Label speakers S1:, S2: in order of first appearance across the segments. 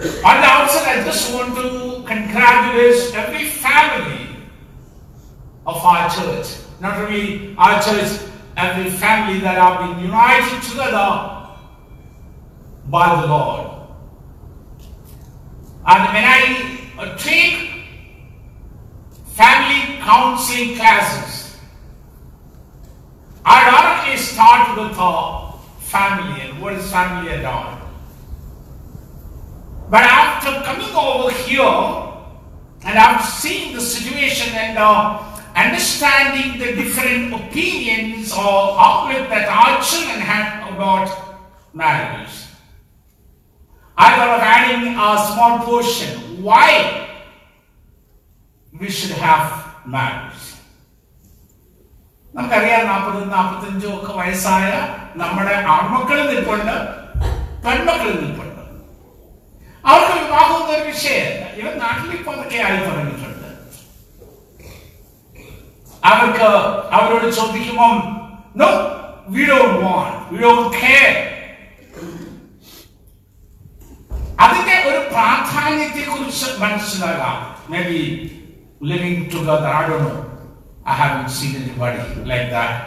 S1: On the outset, I just want to congratulate every family of our church. Not only our church, every family that have been united together by the Lord. And when I uh, take family counseling classes, I directly start with a family and what is family at all. But after coming over here and after seeing the situation and uh, understanding the different opinions or outlook that our children have about marriage, I thought of adding a small portion. Why we should have marriage? നമുക്കറിയാം നാൽപ്പതും നാൽപ്പത്തഞ്ചും ഒക്കെ വയസ്സായ നമ്മുടെ ആൺമക്കളിൽ നിൽപ്പുണ്ട് പെൺമക്കളിൽ നിൽപ്പുണ്ട് അവർക്ക് വിവാഹം എന്നൊരു വിഷയമല്ല ഇവൻ നാട്ടിൽ ഇപ്പൊ അതൊക്കെ ആയി തുടങ്ങിയിട്ടുണ്ട്. അവർക്ക് അവരോട് ചോദിക്കുമ്പം no we don't want we don't care അതിന്റെ ഒരു പ്രാധാന്യത്തെ കുറിച്ച് മനസ്സിലാകാം. Maybe living together I don't know I have seen anybody like that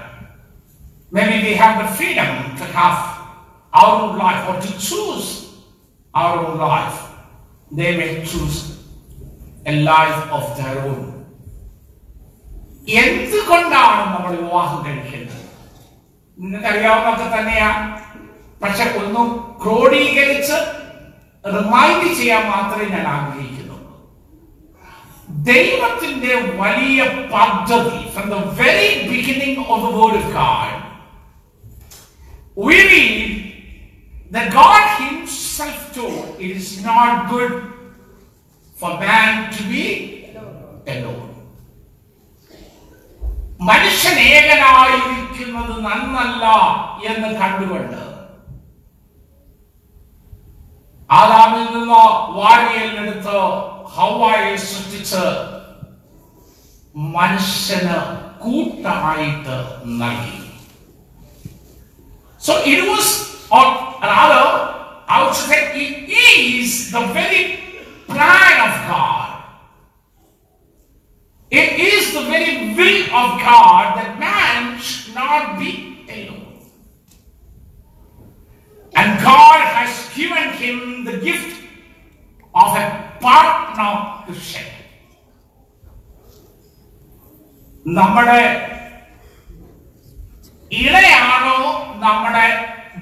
S1: Maybe we have the freedom to have our own life or to choose our own life. They may choose a life of their own. എന്തുകൊണ്ടാണ് നമ്മൾ വിവാഹം കഴിക്കുന്നത് നിങ്ങൾക്കറിയാവുന്നൊക്കെ തന്നെയാ പക്ഷെ ഒന്ന് ക്രോഡീകരിച്ച് remind ചെയ്യാൻ മാത്രമേ ഞാൻ ആഗ്രഹിക്കുന്നുള്ളൂ ദൈവത്തിന്റെ വലിയ പദ്ധതി from the very beginning of the world card we that God Himself told it is not good for man to be alone. മനുഷ്യൻ ഏകനായിരിക്കുന്നത് നന്നല്ല എന്ന് കണ്ടുകൊണ്ട് ആദാമിൽ നിന്ന് വാരിയലിനെടുത്ത് ഹവായെ സൃഷ്ടിച്ച് മനുഷ്യന് കൂട്ടമായിട്ട് നൽകി so it was, or rather, I would say it is the very plan of God. It is the very will of God that man should not be alone. And God has given him the gift of a partner to share. നമ്മുടെ ഇണയാണോ നമ്മുടെ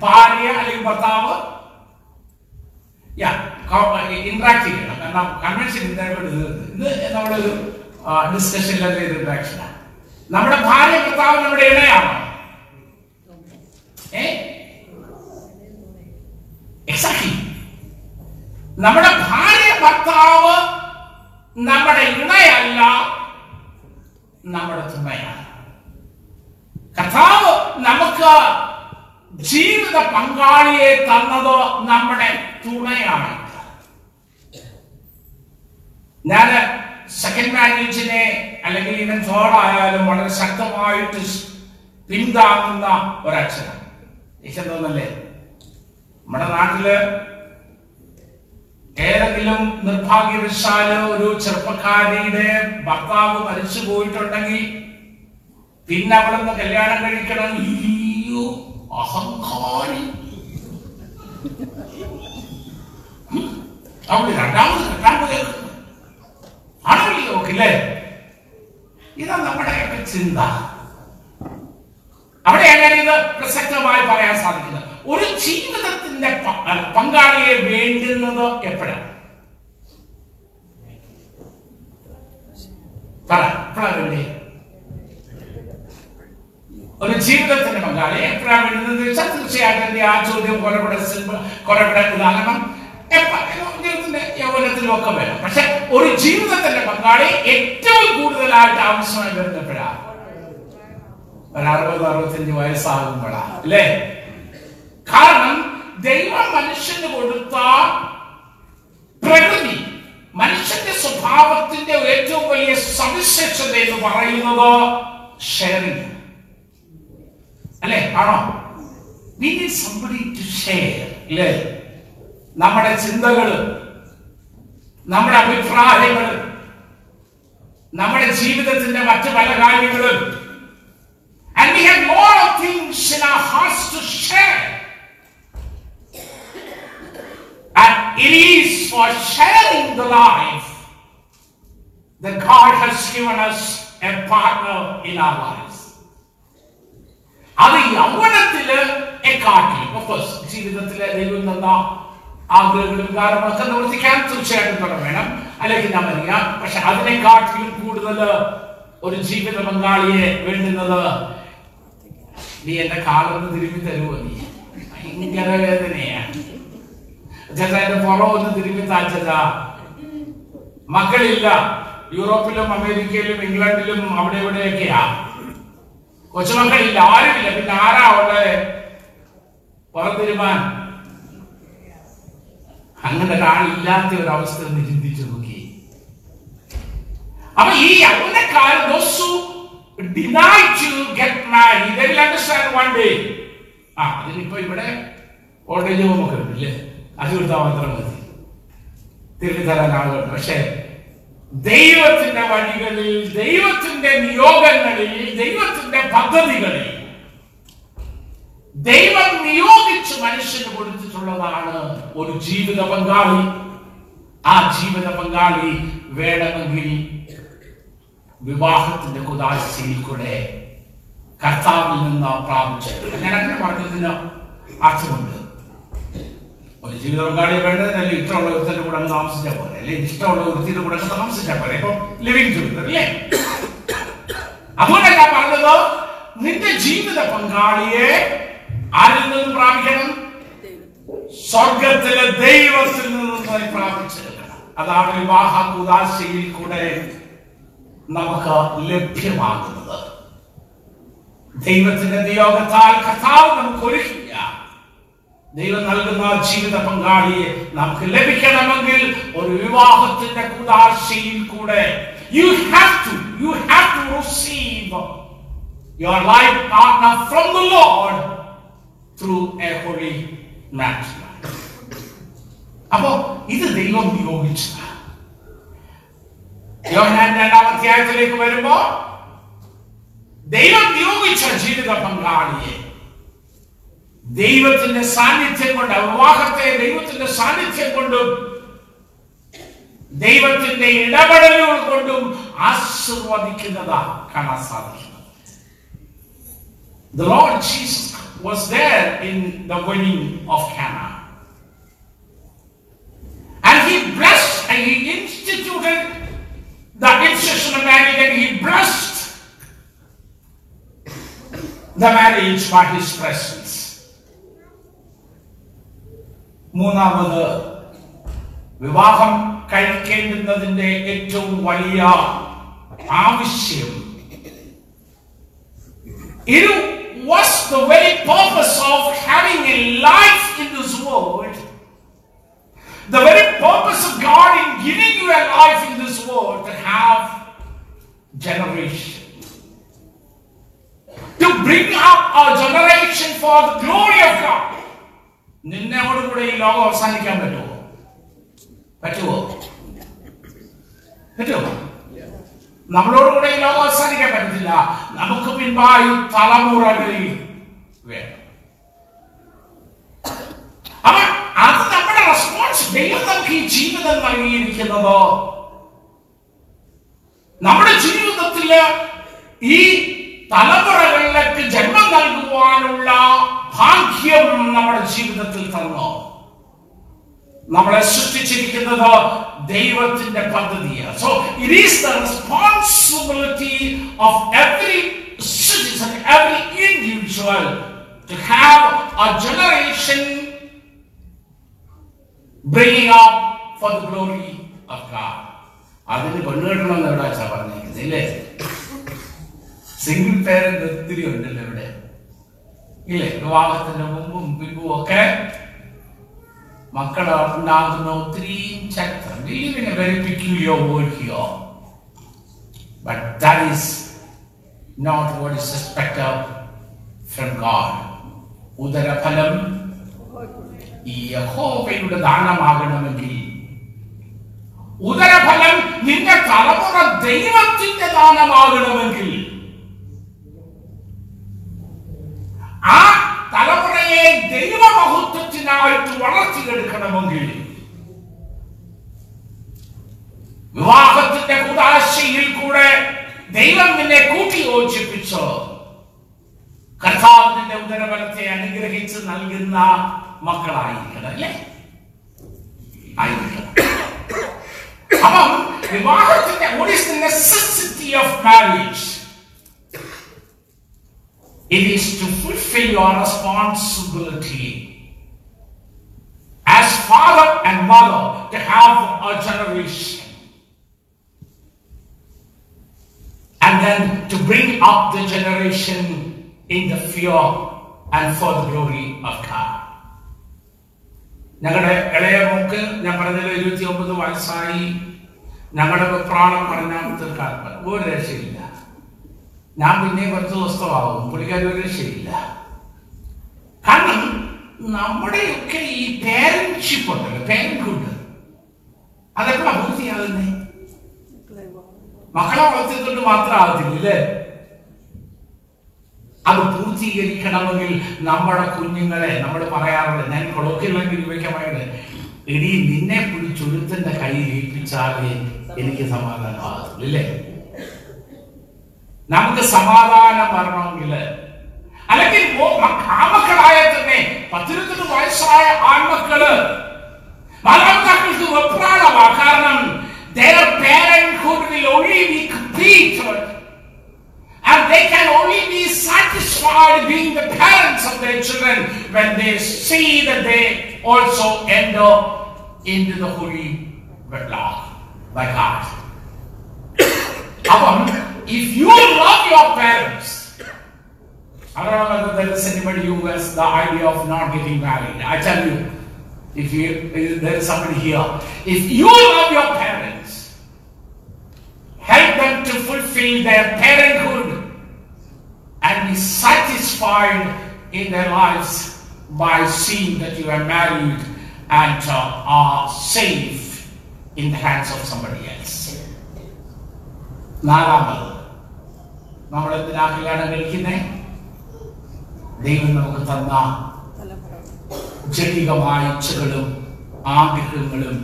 S1: ഭാര്യ അല്ലെങ്കിൽ ഭർത്താവ് interact ചെയ്യണം. കാരണം convention ഇത് ഇന്ന് നമ്മളൊരു ഡിസ്കഷൻ അല്ലെങ്കിൽ ഇന്ററാക്ഷനാണ് നമ്മുടെ ഭാര്യ ഭർത്താവ് നമ്മുടെ ഇണയാണ്. നമ്മുടെ ഭാര്യ ഭർത്താവ് നമ്മുടെ ഇണയല്ല നമ്മുടെ തുണയാണ്. കർത്താവ് നമുക്ക് ജീവിത പങ്കാളിയെ തന്നതോ നമ്മുടെ തുണയാണ്. ഞാൻ സെക്കൻഡ് മാരേജിനെ അല്ലെങ്കിൽ ഇവൻ ആയാലും വളരെ ശക്തമായിട്ട് പിന്താങ്ങുന്ന ഒരക്ഷരം ഈശ്വരൻ തോന്നല്ലേ നമ്മുടെ നാട്ടിൽ ഏതെങ്കിലും നിർഭാഗ്യവശാൽ ഒരു ചെറുപ്പക്കാരിയുടെ ഭർത്താവ് മരിച്ചു പോയിട്ടുണ്ടെങ്കിൽ പിന്നെ അവിടെ നിന്ന് കല്യാണം കഴിക്കണം. അഹങ്കാരി അവിടെ രണ്ടാമത് രണ്ടാമത് കെട്ടാൻ പോയേക്കുന്നു ആണല്ലോ ഇതാ ചിന്ത. അവിടെയാണ് ഇത് പ്രസക്തമായി പറയാൻ സാധിക്കുന്നത് ഒരു ജീവിതത്തിന്റെ പങ്കാളിയെ വേണ്ടുന്നത് എപ്പോഴാണ് പറ ഒരു ജീവിതത്തിന്റെ പങ്കാളി. എപ്പോഴാണ് വേണ്ടുന്നത് വെച്ചാൽ തീർച്ചയായിട്ടും ആ ചോദ്യം കുറെ കൂടെ സിമ്പിൾ ഉദാഹരണം. യൗവനത്തിലും ഒക്കെ വേണം പക്ഷെ ഒരു ജീവിതത്തിന്റെ പങ്കാളി ഏറ്റവും കൂടുതലായിട്ട് ആവശ്യമായി വരുന്നപ്പോഴാണ് ഒരു അറുപത് അറുപത്തഞ്ച് വയസ്സാകുമ്പോഴാ അല്ലേ? കാരണം ദൈവം മനുഷ്യന് കൊടുത്ത പ്രകൃതി മനുഷ്യന്റെ സ്വഭാവത്തിന്റെ ഏറ്റവും വലിയ സവിശേഷത എന്ന് പറയുന്നത് ഷെയറിംഗ് അല്ലേ ആണോ we need somebody to share അല്ലേ നമ്മുടെ ചിന്തകള് നമ്മുടെ അഭിപ്രായങ്ങൾ നമ്മുടെ ജീവിതത്തിന്റെ മറ്റു പല കാര്യങ്ങളും And we have lot of things in our hearts to share. And it is for sharing the life that God has given us a partner in our lives. അത് യൗവനത്തിൽ കാട്ടി. ജീവിതത്തിലെ ദൈവം തന്ന ആഗ്രഹങ്ങളും കാരണമൊക്കെ നിവർത്തിക്കാൻ തീർച്ചയായിട്ടും തുടങ്ങണം. അല്ലെങ്കിൽ നാം അറിയാം പക്ഷെ അതിനെക്കാട്ടിലും കൂടുതൽ ഒരു ജീവിത പങ്കാളിയെ വേണ്ടുന്നത് നീ എന്റെ കാലൊന്ന് തിരുമ്പി തരുമോ നീ? ഭയങ്കര വേദനയാണ് ചേട്ടാ എന്റെ പുറം ഒന്ന് തിരുമ്പി താച്ചതാ മക്കളില്ല. യൂറോപ്പിലും അമേരിക്കയിലും ഇംഗ്ലണ്ടിലും അവിടെ ഇവിടെയൊക്കെയാ. കൊച്ചുമക്കളില്ല ആരുമില്ല. പിന്നെ ആരാ ഉള്ളത്? പുറത്തിരുമാൻ അങ്ങനെ ഒരാളില്ലാത്ത ഒരു അവസ്ഥ ഒന്ന് ചിന്തിച്ചു നോക്കി. അപ്പൊ ഈ യൗവനക്കാരൻ deny to get married. They will ആ അതിനിപ്പോ ഇവിടെ ഓൾഡേജ് ഹോം ഒക്കെ ഉണ്ട് ഇല്ലേ അത് കൊടുത്താൽ മാത്രം മതി. തിരികെ തരാൻ ആളുകളുണ്ട്. പക്ഷേ ദൈവത്തിന്റെ വഴികളിൽ ദൈവത്തിന്റെ നിയോഗങ്ങളിൽ ദൈവത്തിന്റെ പദ്ധതികളിൽ. ദൈവം നിയോഗിച്ച് മനുഷ്യന് കൊടുത്തിട്ടുള്ളതാണ് ഒരു ജീവിത പങ്കാളി. ആ ജീവിത പങ്കാളി വേണമെങ്കിൽ വിവാഹത്തിന്റെ കുതാശയിൽ കൂടെ കർത്താവിൽ നിന്ന് പ്രാപിച്ചു ഞാൻ അങ്ങനെ പറഞ്ഞതിന് അർത്ഥമുണ്ട്. ഒരു ജീവിത പങ്കാളിയെ അല്ലെങ്കിൽ ഇഷ്ടമുള്ള ഒരുത്തിന്റെ കൂടെ അങ്ങ് താമസിച്ചാൽ പോലെ അല്ലെ ഇഷ്ടമുള്ള ഒരുത്തിന്റെ കൂടെ അങ്ങ് താമസിച്ചാൽ പോലെ ഇപ്പൊ ലിവിങ് ടുഗദർ അല്ലേ? അതുകൊണ്ടല്ല പറഞ്ഞത്? നിന്റെ ജീവിത പങ്കാളിയെ ആരിൽ നിന്ന് പ്രാപിക്കണം? സ്വർഗത്തിലെ ദൈവത്തിൽ നിന്ന് പ്രാപിച്ചെടുക്കണം. അതാണ് വിവാഹ ഉദാശയിൽ കൂടെ നമുക്ക് ലഭ്യമാകുന്നത്. ദൈവത്തിന്റെ നിയോഗത്താൽ കഥാവ് നമുക്ക് ഒരുക്കില്ല ദൈവം നൽകുന്ന ജീവിത പങ്കാളിയെ നമുക്ക് ലഭിക്കണമെങ്കിൽ ഒരു വിവാഹത്തിന്റെ കുദാശയിൽ കൂടെ. You have to you have to receive your life partner from the lord through a holy match അപ്പോ ഇത് ദൈവം നിയോഗിച്ചതാണ് യോഹന്നാൻ രണ്ടാം അധ്യായത്തിലേക്ക് വരുമ്പോ ദൈവം നിയോഗിച്ച ജീവിത പങ്കാളിയെ ദൈവത്തിന്റെ സാന്നിധ്യം കൊണ്ട് വിവാഹത്തെ ദൈവത്തിന്റെ സാന്നിധ്യം കൊണ്ടും ദൈവത്തിന്റെ ഇടപെടലുകൾ കൊണ്ടും ആശീർവദിക്കുന്നതാ കാണാൻ സാധിക്കുന്നത് The Lord Jesus was there in the wedding of Cana. And he blessed and he instituted the institution of marriage and he blessed the marriage by his presence. മൂന്നാമത് വിവാഹം കഴിക്കേണ്ടുന്നതിന്റെ ഏറ്റവും വലിയ ആവശ്യം It was the very purpose of having a life in this world. The very purpose of God in giving you a life in this world to have generation. To bring up a generation for the glory of God. നിന്നോടുകൂടെ ഈ ലോകം അവസാനിക്കാൻ പറ്റുമോ? പറ്റുമോ? പറ്റുമോ? നമ്മളോടുകൂടെ ഈ ലോകം അവസാനിക്കാൻ പറ്റത്തില്ല. നമുക്ക് പിൻപായി തലമുറകളിൽ വേണം. അത് നമ്മുടെ റെസ്പോൺസ് നമുക്ക് ഈ ജീവിതം നൽകിയിരിക്കുന്നത്. നമ്മുടെ ജീവിതത്തിൽ ഈ തലമുറകളിലേക്ക് ജന്മം നൽകുവാനുള്ള ഭാഗ്യം നമ്മുടെ ജീവിതത്തിൽ തന്നു. നമ്മളെ സൃഷ്ടിച്ചിരിക്കുന്നത് ദൈവത്തിന്റെ പദ്ധതിയാണ്. So it is the responsibility of every citizen every individual to have a generation bringing up for the glory of God അതിന് പെണ്ണുകെട്ടണം കെട്ടണമെന്ന് എവിടെ വെച്ചാ പറഞ്ഞേക്കുന്നത് ഇല്ലേ? സിംഗിൾ പേരന്റ് ഒത്തിരി ഉണ്ടല്ലോ ഇവിടെ ഇല്ലേ വിവാഹത്തിന്റെ മുമ്പും പിമ്പും ഒക്കെ മക്കൾ ഉണ്ടാകുന്ന ഒത്തിരി ചരിത്രം We live in a very peculiar world here. But that is not what is expected from God. ഉദരഫലം ഈ യഹോവയുടെ ദാനമാകണമെങ്കിൽ ദൈവത്തിന്റെ ദാനമാകണമെങ്കിൽ ആ തലമുറയെ ദൈവമഹത്വത്തിനായിട്ട് വളർത്തിയെടുക്കണമെങ്കിൽ വിവാഹത്തിന്റെ കുതാശയിൽ കൂടെ ദൈവം നിന്നെ കൂട്ടി യോജിപ്പിച്ചോ കർത്താവിന്റെ ഉദരബലത്തെ അനുഗ്രഹിച്ച് നൽകുന്ന മക്കളായിരിക്കണം അല്ലേ? ആയിരിക്കണം. അപ്പം വിവാഹത്തിന്റെ of is it is to fulfill your responsibility as father and mother to have a generation and then to bring up the generation in the fear and for the glory of God. ഞങ്ങളുടെ ഇളയ mock ഞാൻ പറഞ്ഞത് ഇരുപത്തി ഒമ്പത് വയസ്സായി ഞങ്ങളുടെ വെപ്രാളം പറഞ്ഞാൽ തീർക്കാൻ ഒരു രക്ഷയില്ല ഞാൻ പിന്നെ കുറച്ച് ദിവസമാവും പുള്ളിക്കാരി ഒരു രക്ഷയില്ല കാരണം നമ്മുടെയൊക്കെ ഈ പേരൻഷിപ്പ് ഉണ്ടല്ലോ പേരൻഹുഡ് അതൊക്കെ അഭിവൃദ്ധി ചെയ്യാതെ മക്കളെ വളർത്തിക്കൊണ്ട് മാത്രം ആകത്തില്ല അല്ലേ അത് പൂർത്തീകരിക്കണമെങ്കിൽ നമ്മുടെ കുഞ്ഞുങ്ങളെ നമ്മൾ പറയാറുണ്ട് ഞാൻ കൊളോക്കിയല്ലെങ്കിൽ പറയുന്നത് ഇടി നിന്നെ പിടിച്ചൊരുത്തന്റെ കയ്യിൽ ഏൽപ്പിച്ചാലേ എനിക്ക് സമാധാനമാകത്തുള്ളൂ ഇല്ലേ? നമുക്ക് സമാധാനം വരണമെങ്കിൽ അല്ലെങ്കിൽ ഓ- മ- ആമക്കളായ തന്നെ പത്തിരുപത്തെട്ട് വയസ്സായ ആൺമക്കള് മാതാപിതാക്കൾക്ക് വെപ്രാളമാ കാരണം their parenthood will only be completed and they can only be satisfied being the parents of their children when they see that they also enter into the holy wedlock by God. അപ്പം if you love your parents I don't know whether there is anybody who has the idea of not getting married. I tell you, if you if there is somebody here, if you love your parents, help them to fulfill their parenthood and be satisfied in their lives by seeing that you are married and uh, are safe in the hands of somebody else. നാലാമത്. നമ്മൾ എന്തിനാ കല്യാണം കഴിക്കുന്നേ? ദൈവം നമുക്ക് തന്ന ജടികമായ ഇച്ഛകളും ആഗ്രഹങ്ങളും.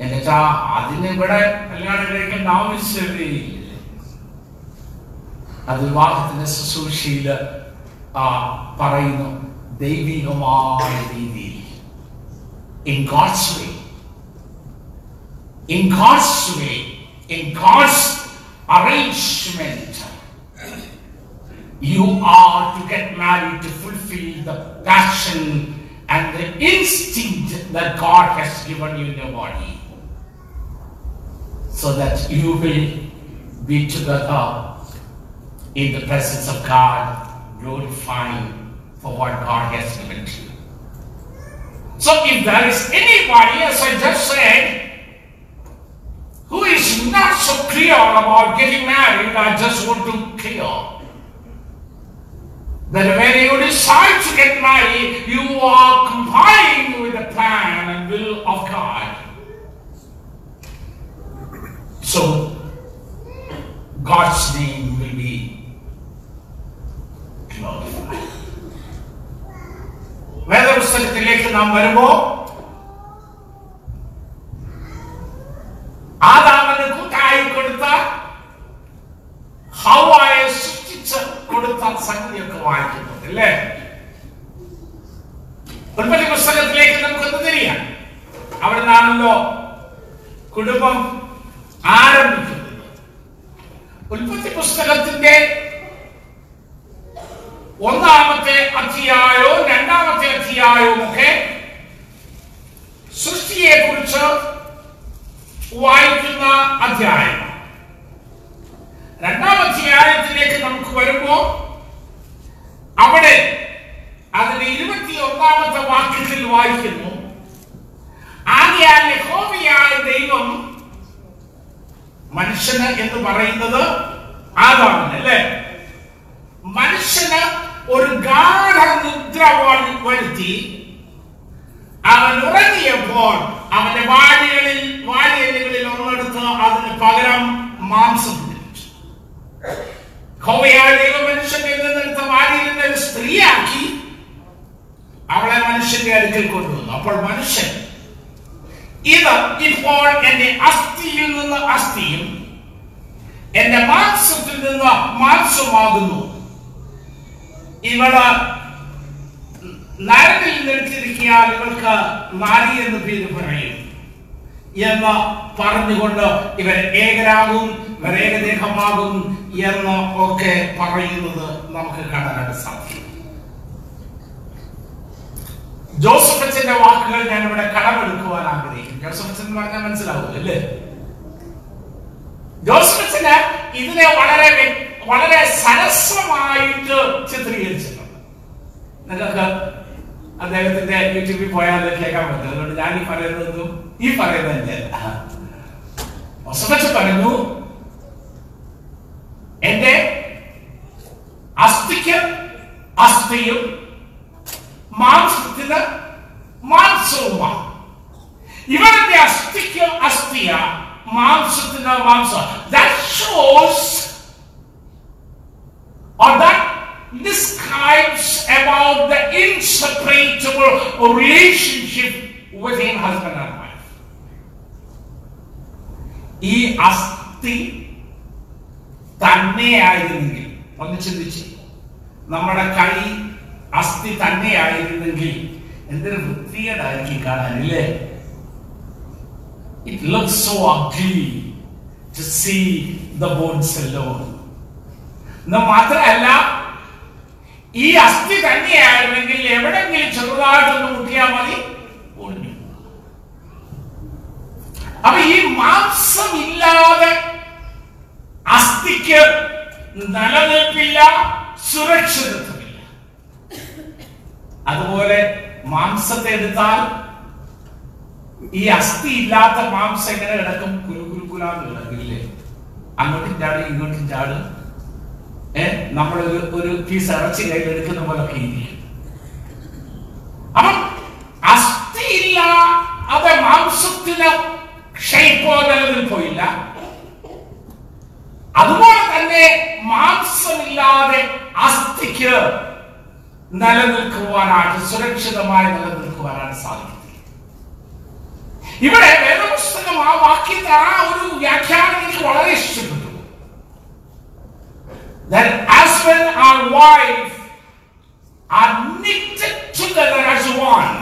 S1: എന്നുവെച്ചാ അതിന് ഇവിടെ കല്യാണം കഴിക്കേണ്ട ആവശ്യമേ അത് വിവാഹത്തിന്റെ ശുശ്രൂഷയിൽ ആ, പറയുന്നു ദൈവികമായ രീതിയിൽ. In God's way in God's way, in God's arrangement, you are to get married to fulfill the passion and the instinct that God has given you in your body. So that you will be together in the presence of God, glorifying for what God has given to you. So if there is anybody, as I just said, who is not so clear about getting married, I just want to clear that when you decide to get married, you are complying with the plan and will of God. So God's name will be glorified. വേദപുസ്തകത്തിലേക്ക് നാം വരുമ്പോൾ ആദാമന് കൂട്ടായി കൊടുത്ത ഹവായെ സൃഷ്ടിച്ച് കൊടുത്ത സംഗതിയൊക്കെ വായിക്കുന്നു അല്ലേ ഉൽപ്പത്തി പുസ്തകത്തിലേക്ക് നമുക്കൊന്ന് തിരിയാം. അവിടെ നിന്നാണല്ലോ കുടുംബം ആരംഭിക്കുന്നത്. ഉൽപ്പത്തി പുസ്തകത്തിന്റെ ഒന്നാമത്തെ അധ്യായവും രണ്ടാമത്തെ അധ്യായവും ഒക്കെ സൃഷ്ടിയെ കുറിച്ച് വായിക്കുന്ന അധ്യായം. രണ്ടാം അധ്യായത്തിലേക്ക് നമുക്ക് വരുമ്പോ അവിടെ അതിന്റെ ഇരുപത്തി ഒന്നാമത്തെ വാക്യത്തിൽ വായിക്കുന്നു ആകെയാൽ ദൈവം മനുഷ്യന് എന്ന് പറയുന്നത് ആദാമിന് അല്ലേ? മനുഷ്യന് ഒരു ഗാഢ നിദ്ര വരുത്തി അവൻ ഉറങ്ങിയപ്പോൾ അവന്റെ വാരികളിൽ വാരിയലുകളിൽ ഒന്നെടുത്ത് അതിന് പകരം മാംസം മനുഷ്യന്റെ നിന്നെടുത്ത വാരിയിൽ ഒരു സ്ത്രീയാക്കി അവളെ മനുഷ്യന്റെ അടുക്കൽ കൊണ്ടുവന്നു. അപ്പോൾ മനുഷ്യൻ ഇത് ഇപ്പോൾ എന്റെ അസ്ഥിയിൽ നിന്ന് അസ്ഥിയും എന്റെ മാംസത്തിൽ നിന്ന് മാംസമാകുന്നു. ഇവൾ നരകിൽ നിൽച്ചിരിക്കാൻ ഇവൾക്ക് നാരി എന്ന് പേര് പറയും. എന്ന് പറഞ്ഞുകൊണ്ട് ഇവർ ഏകരാകും ഇവർ ഏകദേഹമാകും എന്ന് ഒക്കെ പറയുന്നത് നമുക്ക് കാണാനായിട്ട് സാധിക്കും. ജോസഫ് അച്ഛന്റെ വാക്കുകൾ ഞാൻ ഇവിടെ കടമെടുക്കുവാൻ ആഗ്രഹിക്കും ജോസഫ് അച്ഛൻ എന്ന് പറഞ്ഞാൽ മനസ്സിലാവും അല്ലേ? ജോസഫ് അച്ഛന് ഇതിനെ വളരെ വളരെ സരസമായിട്ട് ചിത്രീകരിച്ചിട്ടുണ്ട്. നിങ്ങൾക്ക് അദ്ദേഹത്തിന്റെ യൂട്യൂബിൽ പോയാൽ കേൾക്കാൻ പറ്റും അതുകൊണ്ട് ഞാൻ ഈ പറയുന്നതൊന്നും ഈ പറയുന്നതല്ല അച്ഛൻ പറഞ്ഞു എന്റെ അസ്ഥിക്ക് അസ്ഥിയും മാംസത്തിന് മാംസവുമാണ് ഇവരുടെ അസ്ഥിക്ക് അസ്ഥിയ മാംസത്തിന് മാംസം that shows or that describes about the inseparable relationship within husband and wife ഈ അസ്ഥി തന്നെയായിരുന്നെങ്കിൽ ഒന്ന് ചിന്തിച്ച് നമ്മുടെ കൈ അസ്ഥി തന്നെയായിരുന്നെങ്കിൽ എന്തൊരു വൃത്തികേടായിരിക്കും കാണാനില്ലേ It looks so ugly to see the bones alone. എന്ന് മാത്രമല്ല ഈ അസ്ഥി തന്നെയായിരുന്നെങ്കിൽ എവിടെങ്കിലും ചെറുതായിട്ടൊന്ന് മുട്ടിയാൽ മതി. ഒഴിഞ്ഞു. അപ്പൊ ഈ മാംസം ഇല്ലാതെ അസ്ഥിക്ക് നിലനിൽപ്പില്ല സുരക്ഷിതത്വമില്ല. അതുപോലെ മാംസത്തെ എടുത്താൽ ഈ അസ്ഥി ഇല്ലാത്ത മാംസം എങ്ങനെ കിടക്കും? കുരു കുരു കുരാന്ന് കിടക്കില്ലേ? അങ്ങോട്ടും ചാടും ഇങ്ങോട്ടും ചാടും. ഏ? നമ്മളൊരു ഒരു പീസ് ഇറച്ചി കയ്യിൽ എടുക്കുന്ന പോലൊക്കെ ഇരിക്കും. അപ്പം അസ്ഥിയില്ല അത് മാംസത്തിന് ഷേപ്പോ നിലനിൽപ്പോയില്ല അതുപോലെ തന്നെ മാംസമില്ലാതെ അസ്ഥിക്ക് നിലനിൽക്കുവാനായിട്ട് സുരക്ഷിതമായി നിലനിൽക്കുവാനാണ് സാധിക്കുന്നത് ഇവിടെ വേദപുസ്തകം ആ വാക്യത്തെ ആ ഒരു വ്യാഖ്യാനം എനിക്ക് വളരെ ഇഷ്ടപ്പെട്ടു. That husband and wife are knitted together as one.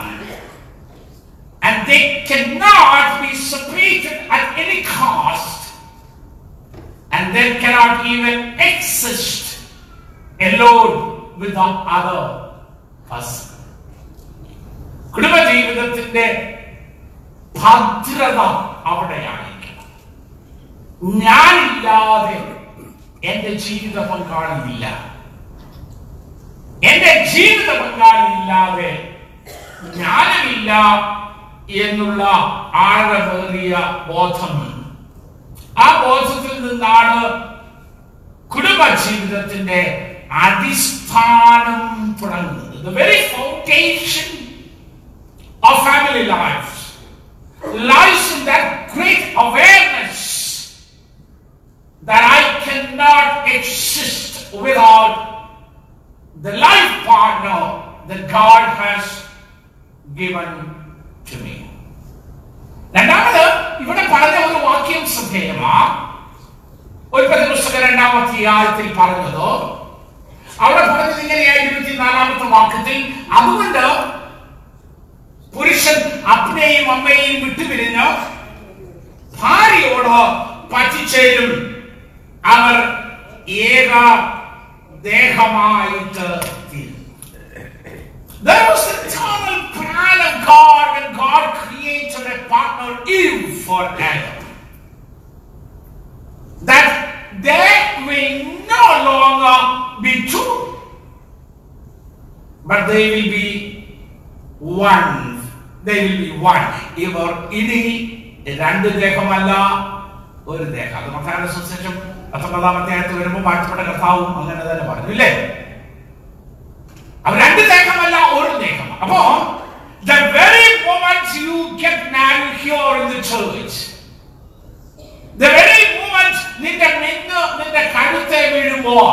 S1: And they cannot be separated at any cost. And they cannot even exist alone with the other person. കുടുംബജീവിതത്തിന്റെ ഭദ്രത അവിടെയായിരിക്കണം ഞാനില്ലാതെ എന്റെ ജീവിത പങ്കാളിയില്ല. എന്റെ ജീവിത പങ്കാളിയില്ലാതെ ജ്ഞാനമില്ല എന്നുള്ള ആഴമേറിയ ബോധം ആ ബോധത്തിൽ നിന്നാണ് കുടുംബ ജീവിതത്തിന്റെ അടിസ്ഥാനം തുടങ്ങുന്നത്. The very foundation of family life lies in that great that I cannot exist without the life partner that God has given to me. രണ്ടാമത് ഇവിടെ പറഞ്ഞ ഒരു വാക്യം ശ്രദ്ധേയമാ ഒരു പുസ്തകം രണ്ടാമത്തെ അധ്യായത്തിൽ പറഞ്ഞത്? അവിടെ പറഞ്ഞത് ഇങ്ങനെയായി ഇരുപത്തിനാലാമത്തെ വാക്യത്തിൽ അതുകൊണ്ട് പുരുഷൻ അപ്പനെയും അമ്മയെയും വിട്ടുപിരിഞ്ഞ് ഭാര്യയോട് പറ്റിച്ചേരും. അവർ ഏക ദേഹമായിട്ട് തീരും There was the eternal plan of God when God created a partner Eve for Adam. That they will no longer be two, but they will be one. They will be one. ഇവർ ഇനി രണ്ട് ദേഹമല്ല ഒരു ദേഹം അത് മത്തായുടെ സുശേഷം പത്തൊമ്പതാമത്തെ ആയത്ത് വരുമ്പോൾ മാറ്റപ്പെട്ട കർത്താവും അങ്ങനെ തന്നെ പറഞ്ഞു ഇല്ലേ? അവർ രണ്ട് ദേഹമല്ല ഒരു ദേഹം. അപ്പോ the very moment you get married here in the church the very moment നിന്റെ നിന്റെ കഴുത്തെ വീഴുമ്പോൾ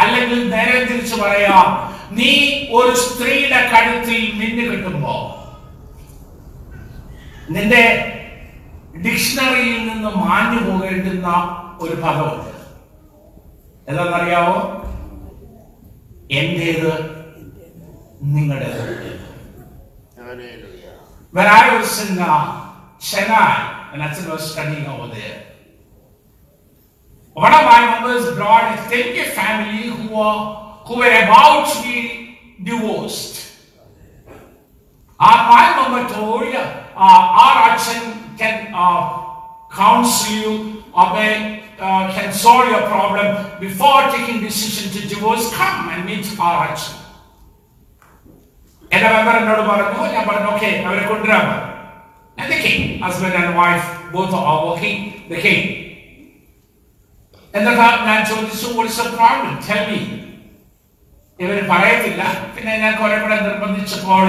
S1: അല്ലെങ്കിൽ നേരെ തിരിച്ചു പറയാം നീ ഒരു സ്ത്രീയുടെ കഴുത്തിൽ നിന്ന് കിട്ടുമ്പോ നിന്റെ ഡിക്ഷണറിയിൽ നിന്ന് മാഞ്ഞു പോകേണ്ടുന്ന ഒരു പദമുണ്ട് എന്താണെന്നറിയാവോ എന്റേത് നിങ്ങളുടേത്
S2: Hallelujah.
S1: When I was in uh, Chennai, and I was studying over there, one of my members brought a Telugu family who were, who were about to be divorced. Uh, my member told, uh, our action can uh, counsel you or may, uh, can solve your problem before taking decision to divorce. Come and meet our action. എന്റെ member എന്നോട് പറഞ്ഞു ഞാൻ പറഞ്ഞു okay അവരെ കൊണ്ടുവരാൻ പറഞ്ഞു And they came. Husband and wife both are working. They came. എന്നിട്ട് ഞാൻ ചോദിച്ചു what is the problem? Tell me. ഇവര് പറയത്തില്ല പിന്നെ ഞാൻ കുറെ കൂടെ നിർബന്ധിച്ചപ്പോൾ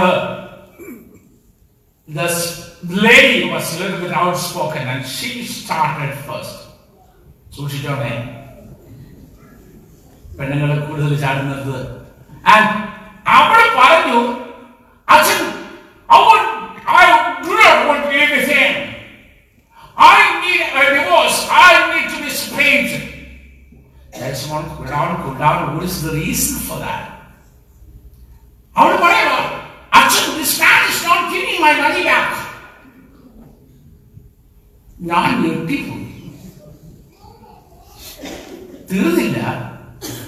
S1: the lady was a little bit outspoken and she started first. സൂക്ഷിച്ചോണേ പെണ്ണുങ്ങൾ കൂടുതൽ ചാടുന്നത് ആൻഡ് അവൾ പറഞ്ഞു അച്ഛൻ അവൻ I do not want to live with him. I need a divorce. I need to be separated. That's one cool down, cool down. What is the reason for that? അവൾ പറയുക അച്ഛൻ this man is not giving my money back. ഞാൻ ഞെട്ടിപ്പോയി തീർന്നില്ല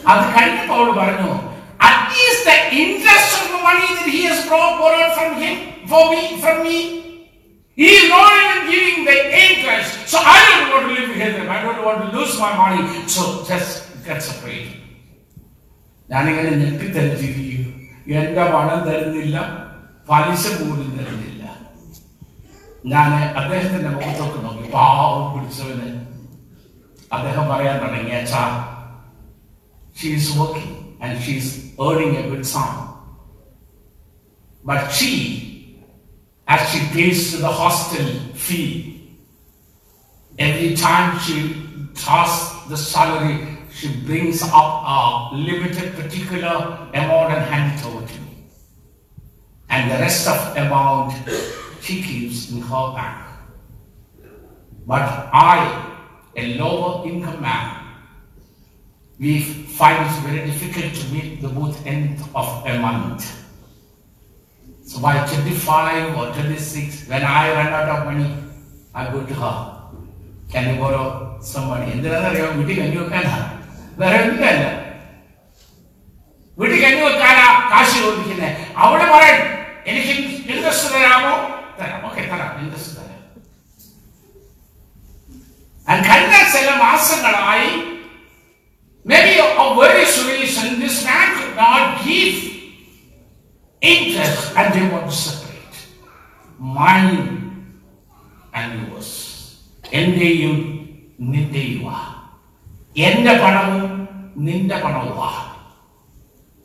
S1: അത് കഴിഞ്ഞപ്പോൾ അവൾ പറഞ്ഞു ഞാനിങ്ങനെ ഞെട്ടിത്തരിച്ചിരിക്കും എന്റെ പണം തരുന്നില്ല പലിശ പോലും തരുന്നില്ല ഞാൻ അദ്ദേഹത്തിന്റെ മുഖത്തൊക്കെ നോക്കി പാവം പിടിച്ചവന് അദ്ദേഹം പറയാൻ തുടങ്ങി അച്ഛാ she is working and she is earning a good sum. But she, as she pays to the hostel fee, every time she draws the salary, she brings up a limited particular amount and hands it over to me. And the rest of amount she keeps in her bank. But I, a lower income man, we find it very difficult to meet the both end of a month. So by 25 or 26, when I run out of money, I go to her. Can you borrow some money? എന്തിനാണെന്നറിയോ വീട്ടിൽ കഞ്ഞി വെക്കാനാ വേറെ ഒന്നുമല്ല വീട്ടിൽ കഞ്ഞി വെക്കാനാ കാശ് ചോദിക്കുന്നത് അവിടെ പറയും എനിക്ക് ഇൻട്രസ്റ്റ് തരാമോ തരാം ഓക്കെ തരാം ഇൻട്രസ്റ്റ് തരാം And കഴിഞ്ഞ ചില മാസങ്ങളായി Maybe of various reasons, this man could not give interest and they want to separate. Mine and yours. എന്റെയും നിന്റെയുമാ എന്റെ പണവും നിന്റെ പണവുമാ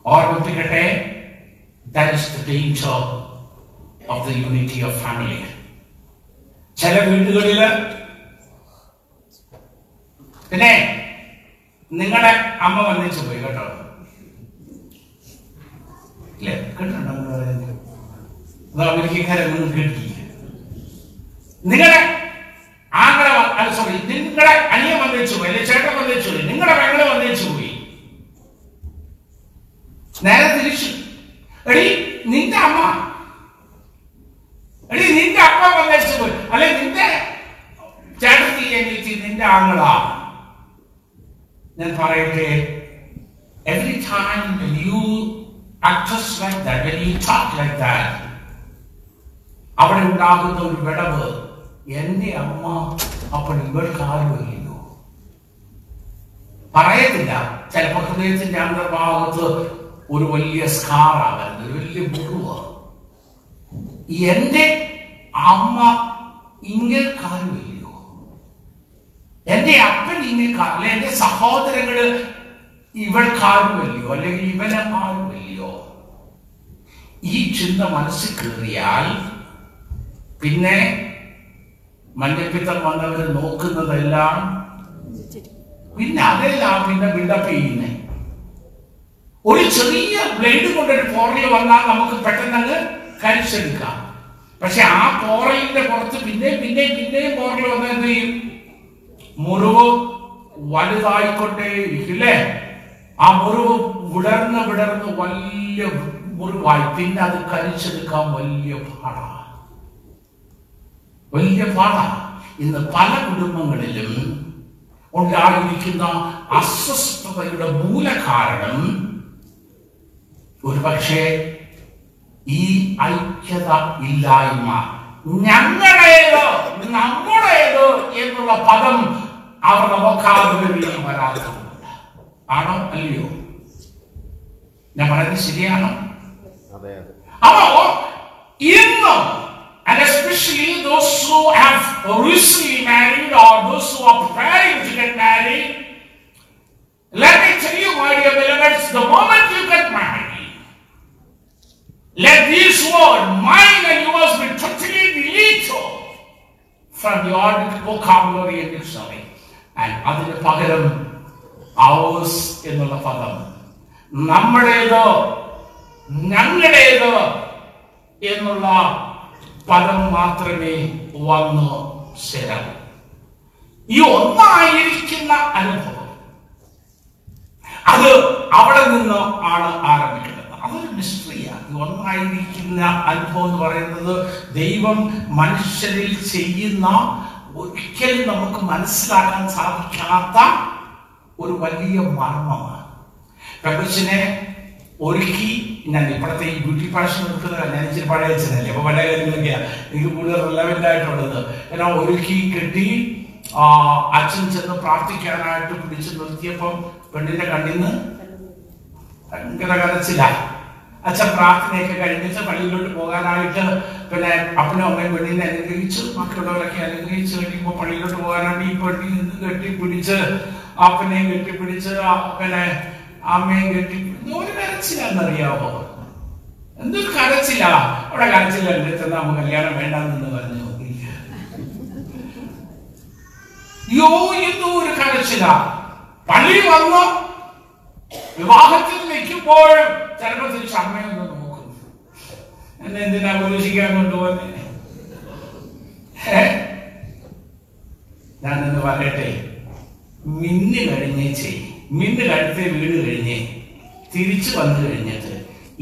S1: ഓർമ്മിപ്പിക്കട്ടെ that is the danger of the unity of family ചില വീടുകളില് പിന്നെ നിങ്ങളുടെ അമ്മ വന്നിച്ചു പോയി കേട്ടോ. ഇല്ലേ? കേട്ടിട്ടുണ്ടോ നിങ്ങൾ പറയുന്നത് അത് അമേരിക്കക്കാരൊന്നും കേട്ടിട്ടില്ല? നിങ്ങളുടെ ആങ്ങളെ സോറി നിങ്ങളുടെ അനിയൻ വന്നിച്ചു പോയി. അല്ലെ ചേട്ടൻ വന്നിച്ചു പോയി നിങ്ങളുടെ പെങ്ങളെ വന്നിച്ചു പോയി നേരെ തിരിച്ചു എടി നിന്റെ അമ്മ എടി നിന്റെ അപ്പ വന്നിച്ചു പോയി അല്ലെ നിന്റെ ചേട്ടത്തി എനിക്ക് നിന്റെ ആങ്ങളാ ഞാൻ പറയട്ടെ every time when you address like that, when that, അവിടെ ഉണ്ടാകുന്ന ഒരു വിടവ് എന്റെ അമ്മ അപ്പോൾ ഇവൾക്ക് ആരുമില്ലല്ലോ പറയത്തില്ല. ചിലപ്പോ ഹൃദയത്തിന്റെ അന്തർഭാഗത്ത് ഒരു വലിയ സ്കാർ വരുന്നത് ഒരു വലിയ മുറിവ്. എന്റെ അമ്മ ഇങ്ങേക്കാരുമില്ലയോ എന്റെ അപ്പൻ ഇങ്ങനെ അല്ലെ എന്റെ സഹോദരങ്ങൾ ഇവൾക്കാരുമല്ലയോ അല്ലെങ്കിൽ ഇവനെ ആരുമല്ലയോ ഈ ചിന്ത മനസ്സിൽ കയറിയാൽ പിന്നെ മഞ്ഞപ്പിത്തം വന്നവർ നോക്കുന്നതെല്ലാം പിന്നെ അതെല്ലാം പിന്നെ ബിൽഡപ്പ് ചെയ്യുന്നേ. ഒരു ചെറിയ ബ്ലേഡ് കൊണ്ടൊരു പോറൽ വന്നാൽ നമുക്ക് പെട്ടെന്ന് കരിച്ചെടുക്കാം പക്ഷെ ആ പോറലിന്റെ പുറത്ത് പിന്നെ പിന്നെ പിന്നെയും പോറൽ വന്ന എന്ത് ചെയ്യും? മുറിവ് വലുതായിക്കൊണ്ടേ ഇരിക്കില്ലേ ആ മുറിവ് വിടർന്ന് വിടർന്ന് വലിയ മുറിവായി പിന്നെ അത് കരിച്ചെടുക്കാൻ വലിയ പാടാണ് വലിയ പാടാണ് ഇന്ന് പല കുടുംബങ്ങളിലും ഉണ്ടായിരിക്കുന്ന അസ്വസ്ഥതയുടെ മൂലകാരണം ഒരുപക്ഷെ ഈ ഐക്യത ഇല്ലായ്മ ഞങ്ങളേതോ നമ്മുടേതോ എന്നുള്ള പദം അവരുടെ വൊക്കാബുലറിയിൽ വരാത്തതുകൊണ്ട്. ആണോ? അല്ലയോ? ഞാൻ പറയുന്നത് ശരിയാണോ?
S2: അതെ അതെ
S1: അപ്പോ ഇന്നും and especially those who have recently married or those who are preparing to get married, let me tell you, my dear beloveds, the moment you get married, let this word, mine and yours, be totally deleted from your vocabulary and dictionary. And അതിന് പകരം ours എന്നുള്ള പദം നമ്മുടേത് ഞങ്ങളുടേത് എന്നുള്ള പദം മാത്രമേ വന്നു ചേരാവൂ ഈ ഒന്നായിരിക്കുന്ന അനുഭവം. അത് അവിടെ നിന്ന് ആണ് ആരംഭിക്കുന്നത് അതൊരു മിസ്റ്ററിയാണ് ഈ ഒന്നായിരിക്കുന്ന അനുഭവം എന്ന് പറയുന്നത് ദൈവം മനുഷ്യരിൽ ചെയ്യുന്ന ഒരിക്കലും നമുക്ക് മനസ്സിലാക്കാൻ സാധിക്കാത്ത ഒരു വലിയ മർമ്മമാണ്. പ്രപഞ്ചനെ ഒരുക്കി ഞാൻ ഇപ്പോഴത്തെ ഈ ബ്യൂട്ടി പാഷൻ എടുക്കുന്നത് ഞാൻ ഇച്ചിരി പഴയ വെച്ചതല്ലേ? അപ്പൊ പല കാര്യങ്ങളൊക്കെയാണ് എനിക്ക് കൂടുതൽ റിലവന്റ് ആയിട്ടുള്ളത്. ഞാൻ ഒരുക്കി കെട്ടി ആ, അച്ഛൻ ചെന്ന് പ്രാർത്ഥിക്കാനായിട്ട് പിടിച്ചു നിർത്തിയപ്പം പെണ്ണിന്റെ കണ്ണിന്ന് ഭയങ്കര കരച്ചില്ല അച്ഛൻ പ്രാർത്ഥനയൊക്കെ കഴിഞ്ഞിട്ട് പള്ളിയിലോട്ട് പോകാനായിട്ട് പിന്നെ അപ്പനും അമ്മയും പെണ്ണിനെ അനുഗ്രഹിച്ചു മക്കളുള്ളവരൊക്കെ അനുഗ്രഹിച്ചു കഴിയുമ്പോൾ പള്ളിയിലോട്ട് പോകാനായിട്ട് ഈ പെണ്ണി നിന്ന് കെട്ടിപ്പിടിച്ച് അപ്പനെയും കെട്ടിപ്പിടിച്ച് പിന്നെ അമ്മയും കെട്ടി ഒരു കരച്ചിലാന്നറിയാവോ എന്തൊരു കരച്ചിലാ? അവിടെ കരച്ചില്ല എന്റെ നമ്മ കല്യാണം വേണ്ടെന്ന് പറഞ്ഞു യോ എന്തോ ഒരു കരച്ചിലാ. പള്ളി വന്നു. വിവാഹത്തിൽ നിൽക്കുമ്പോഴും ചിലപ്പോ തിരിച്ച് അമ്മയൊന്ന് നോക്കും. എന്നെ എന്തിനാ ഉപദേശിക്കാൻ കൊണ്ടുപോകുന്നത് ഞാനെന്ന് പറയട്ടെ. മിന്നു കഴിഞ്ഞേ ചെയ് മിന്ന് കഴുത്തെ വീട് കഴിഞ്ഞ് തിരിച്ചു വന്നു കഴിഞ്ഞിട്ട്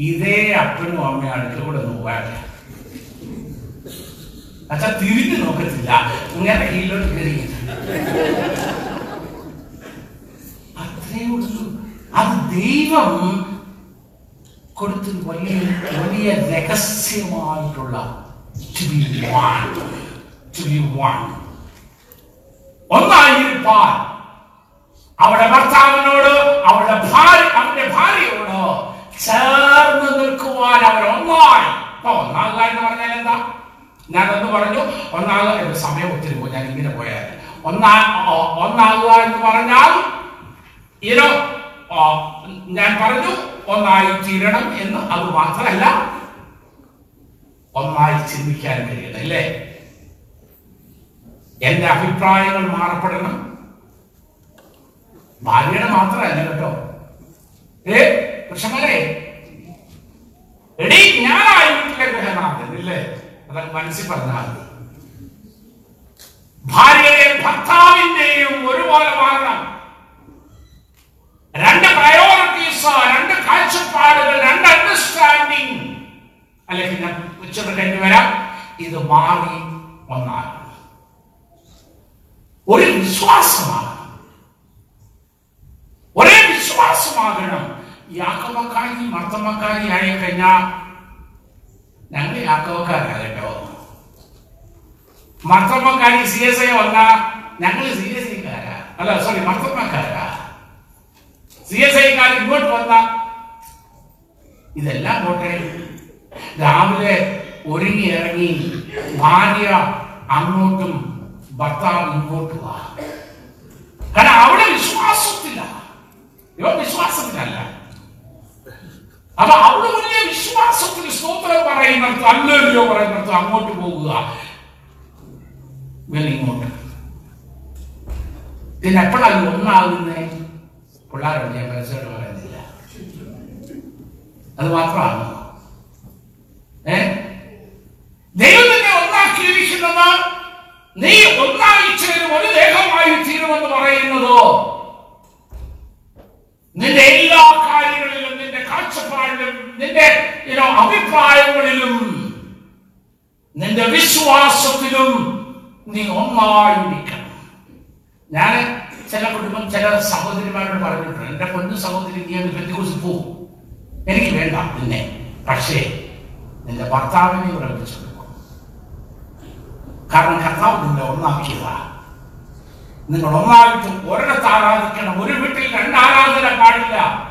S1: ഇതേ അപ്പനും അമ്മയും അടുക്ക കൂടെ നോക്കാതെ അച്ഛാ തിരിഞ്ഞു നോക്കത്തില്ല. ഇങ്ങനെ കീഴിലോട്ട് കയറി അത്രേ ഉള്ളൂ. അത് ദൈവം കൊടുത്ത വലിയ വലിയ രഹസ്യമായിട്ടുള്ള. ഒന്നായിരിക്കാൻ അവളുടെ ഭർത്താവിനോട് അവരുടെ ഭാര്യ അവന്റെ ഭാര്യയോട് ചേർന്ന് നിൽക്കുവാൻ ഇപ്പൊ ഒന്നാകുക എന്ന് പറഞ്ഞാൽ എന്താ? ഞാൻ ഒന്ന് പറഞ്ഞു ഒന്നാകുക സമയം ഒത്തിരി പോയി ഞാൻ ഇങ്ങനെ പോയാൽ ഒന്നാ ഒന്നാകുക എന്ന് പറഞ്ഞാൽ ഇനോ ഞാൻ പറഞ്ഞു ഒന്നായി തീരണം എന്ന് അത് മാത്രമല്ല ഒന്നായി ചിന്തിക്കാൻ കഴിയണം അല്ലേ എന്റെ അഭിപ്രായങ്ങൾ മാറപ്പെടണം. ഭാര്യയുടെ മാത്രമല്ല കേട്ടോ. ഏ പുരുഷന്മാരെ എടി ഞാനായി വീട്ടിലെ ഗ്രഹനാഥൻ അതൊക്കെ മനസ്സിൽ പറഞ്ഞാൽ ഭാര്യയുടെയും ഭർത്താവിന്റെയും ഒരുപോലെ മാറണം രണ്ട് പ്രയോറിറ്റീസ് രണ്ട് കാഴ്ചപ്പാടുകൾ രണ്ട് അണ്ടർസ്റ്റാൻഡിങ് അല്ലെങ്കിൽ ഞാൻ ഉച്ചത് കഴിഞ്ഞു വരാം. ഇത് മാറി ഒന്നാണ് ഒരു വിശ്വാസമാണ്. ഒരേ വിശ്വാസമാകണം. യാക്കവക്കാരി മർത്തമക്കാരി ആയി കഴിഞ്ഞാൽ ഞങ്ങൾ യാക്കവക്കാരാ കേട്ടോ മർത്തമ്മക്കാരി സി എസ് ഐ വന്ന ഞങ്ങൾ സി എസ് ഐക്കാരാ. അല്ല സോറി മർത്തമ്മക്കാരാ സി എസ് ഐക്കാർ ഇങ്ങോട്ട് വന്ന ഇതെല്ലാം പോട്ടെ. രാവിലെ ഒരുങ്ങി ഇറങ്ങി ഭാര്യ അങ്ങോട്ടും ഭർത്താവ് ഇങ്ങോട്ടുമാണ് കാരണം അവിടെ വിശ്വാസത്തില്ല ഇവ വിശ്വാസത്തിനല്ല. അപ്പൊ അവിടെ വലിയ വിശ്വാസത്തിന് സ്തോത്രം പറയുന്നിടത്ത് അല്ലല്ലോ പറയുന്നിടത്ത് അങ്ങോട്ട് പോകുക. ഇവൻ ഇങ്ങോട്ട്. പിന്നെ എപ്പോഴാണ് ഒന്നാകുന്നേ? പിള്ളേരുണ്ട് ഞാൻ മനസ്സിലോട്ട് പറയുന്നില്ല. അത് മാത്രമാണ്. ഏ? ദൈവം ഒന്നാക്കിയിരിക്കുന്നത് നീ ഒന്നായി ചേരും ഒരു ദേഹമായി തീരുമെന്ന് പറയുന്നതോ? നിന്റെ എല്ലാ കാര്യങ്ങളിലും നിന്റെ കാഴ്ചപ്പാടിലും നിന്റെ അഭിപ്രായങ്ങളിലും നിന്റെ വിശ്വാസത്തിലും നീ ഒന്നായിരിക്കണം ഞാൻ ചില കുടുംബം ചില സഹോദരിമാരോട് പറഞ്ഞിട്ടുണ്ട് എന്റെ പൊന്നു സഹോദരി നീ അത് പെന്തിക്കുറിച്ച് പോകും എനിക്ക് വേണ്ട പിന്നെ പക്ഷേ നിന്റെ ഭർത്താവിനെ ഇവിടെ കൊടുക്കും കാരണം കർത്താവ് നിന്നെ ഒന്നാക്കിയതാ. നിങ്ങൾ ഒന്നായിട്ടും ഒരിടത്ത് ആരാധിക്കണം. ഒരു വീട്ടിൽ രണ്ട് ആരാധന പാടില്ല.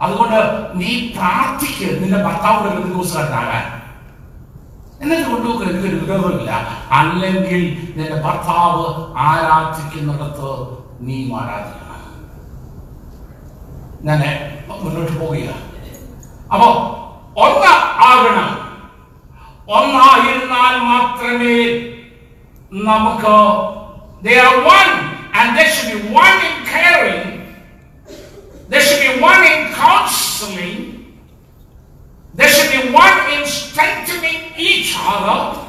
S1: അതുകൊണ്ട് നീ പ്രാർത്ഥിക്ക് നിന്റെ ഭർത്താവിന്റെ ദിവസമായിട്ടാകാൻ എന്നിട്ട് കൊണ്ടുപോകുക. എനിക്കൊരു വിരോധമില്ല. അല്ലെങ്കിൽ നിന്റെ ഭർത്താവ് ആരാധിക്കുന്നിടത്ത് നീ ആരാധിക്കണം. ഞാൻ മുന്നോട്ട് പോവുക അപ്പോ ഒന്ന് ആകണം. ഒന്നായിരുന്നാൽ മാത്രമേ നമുക്ക് they are one and there should be one in caring there should be one in counseling there should be one in strengthening each other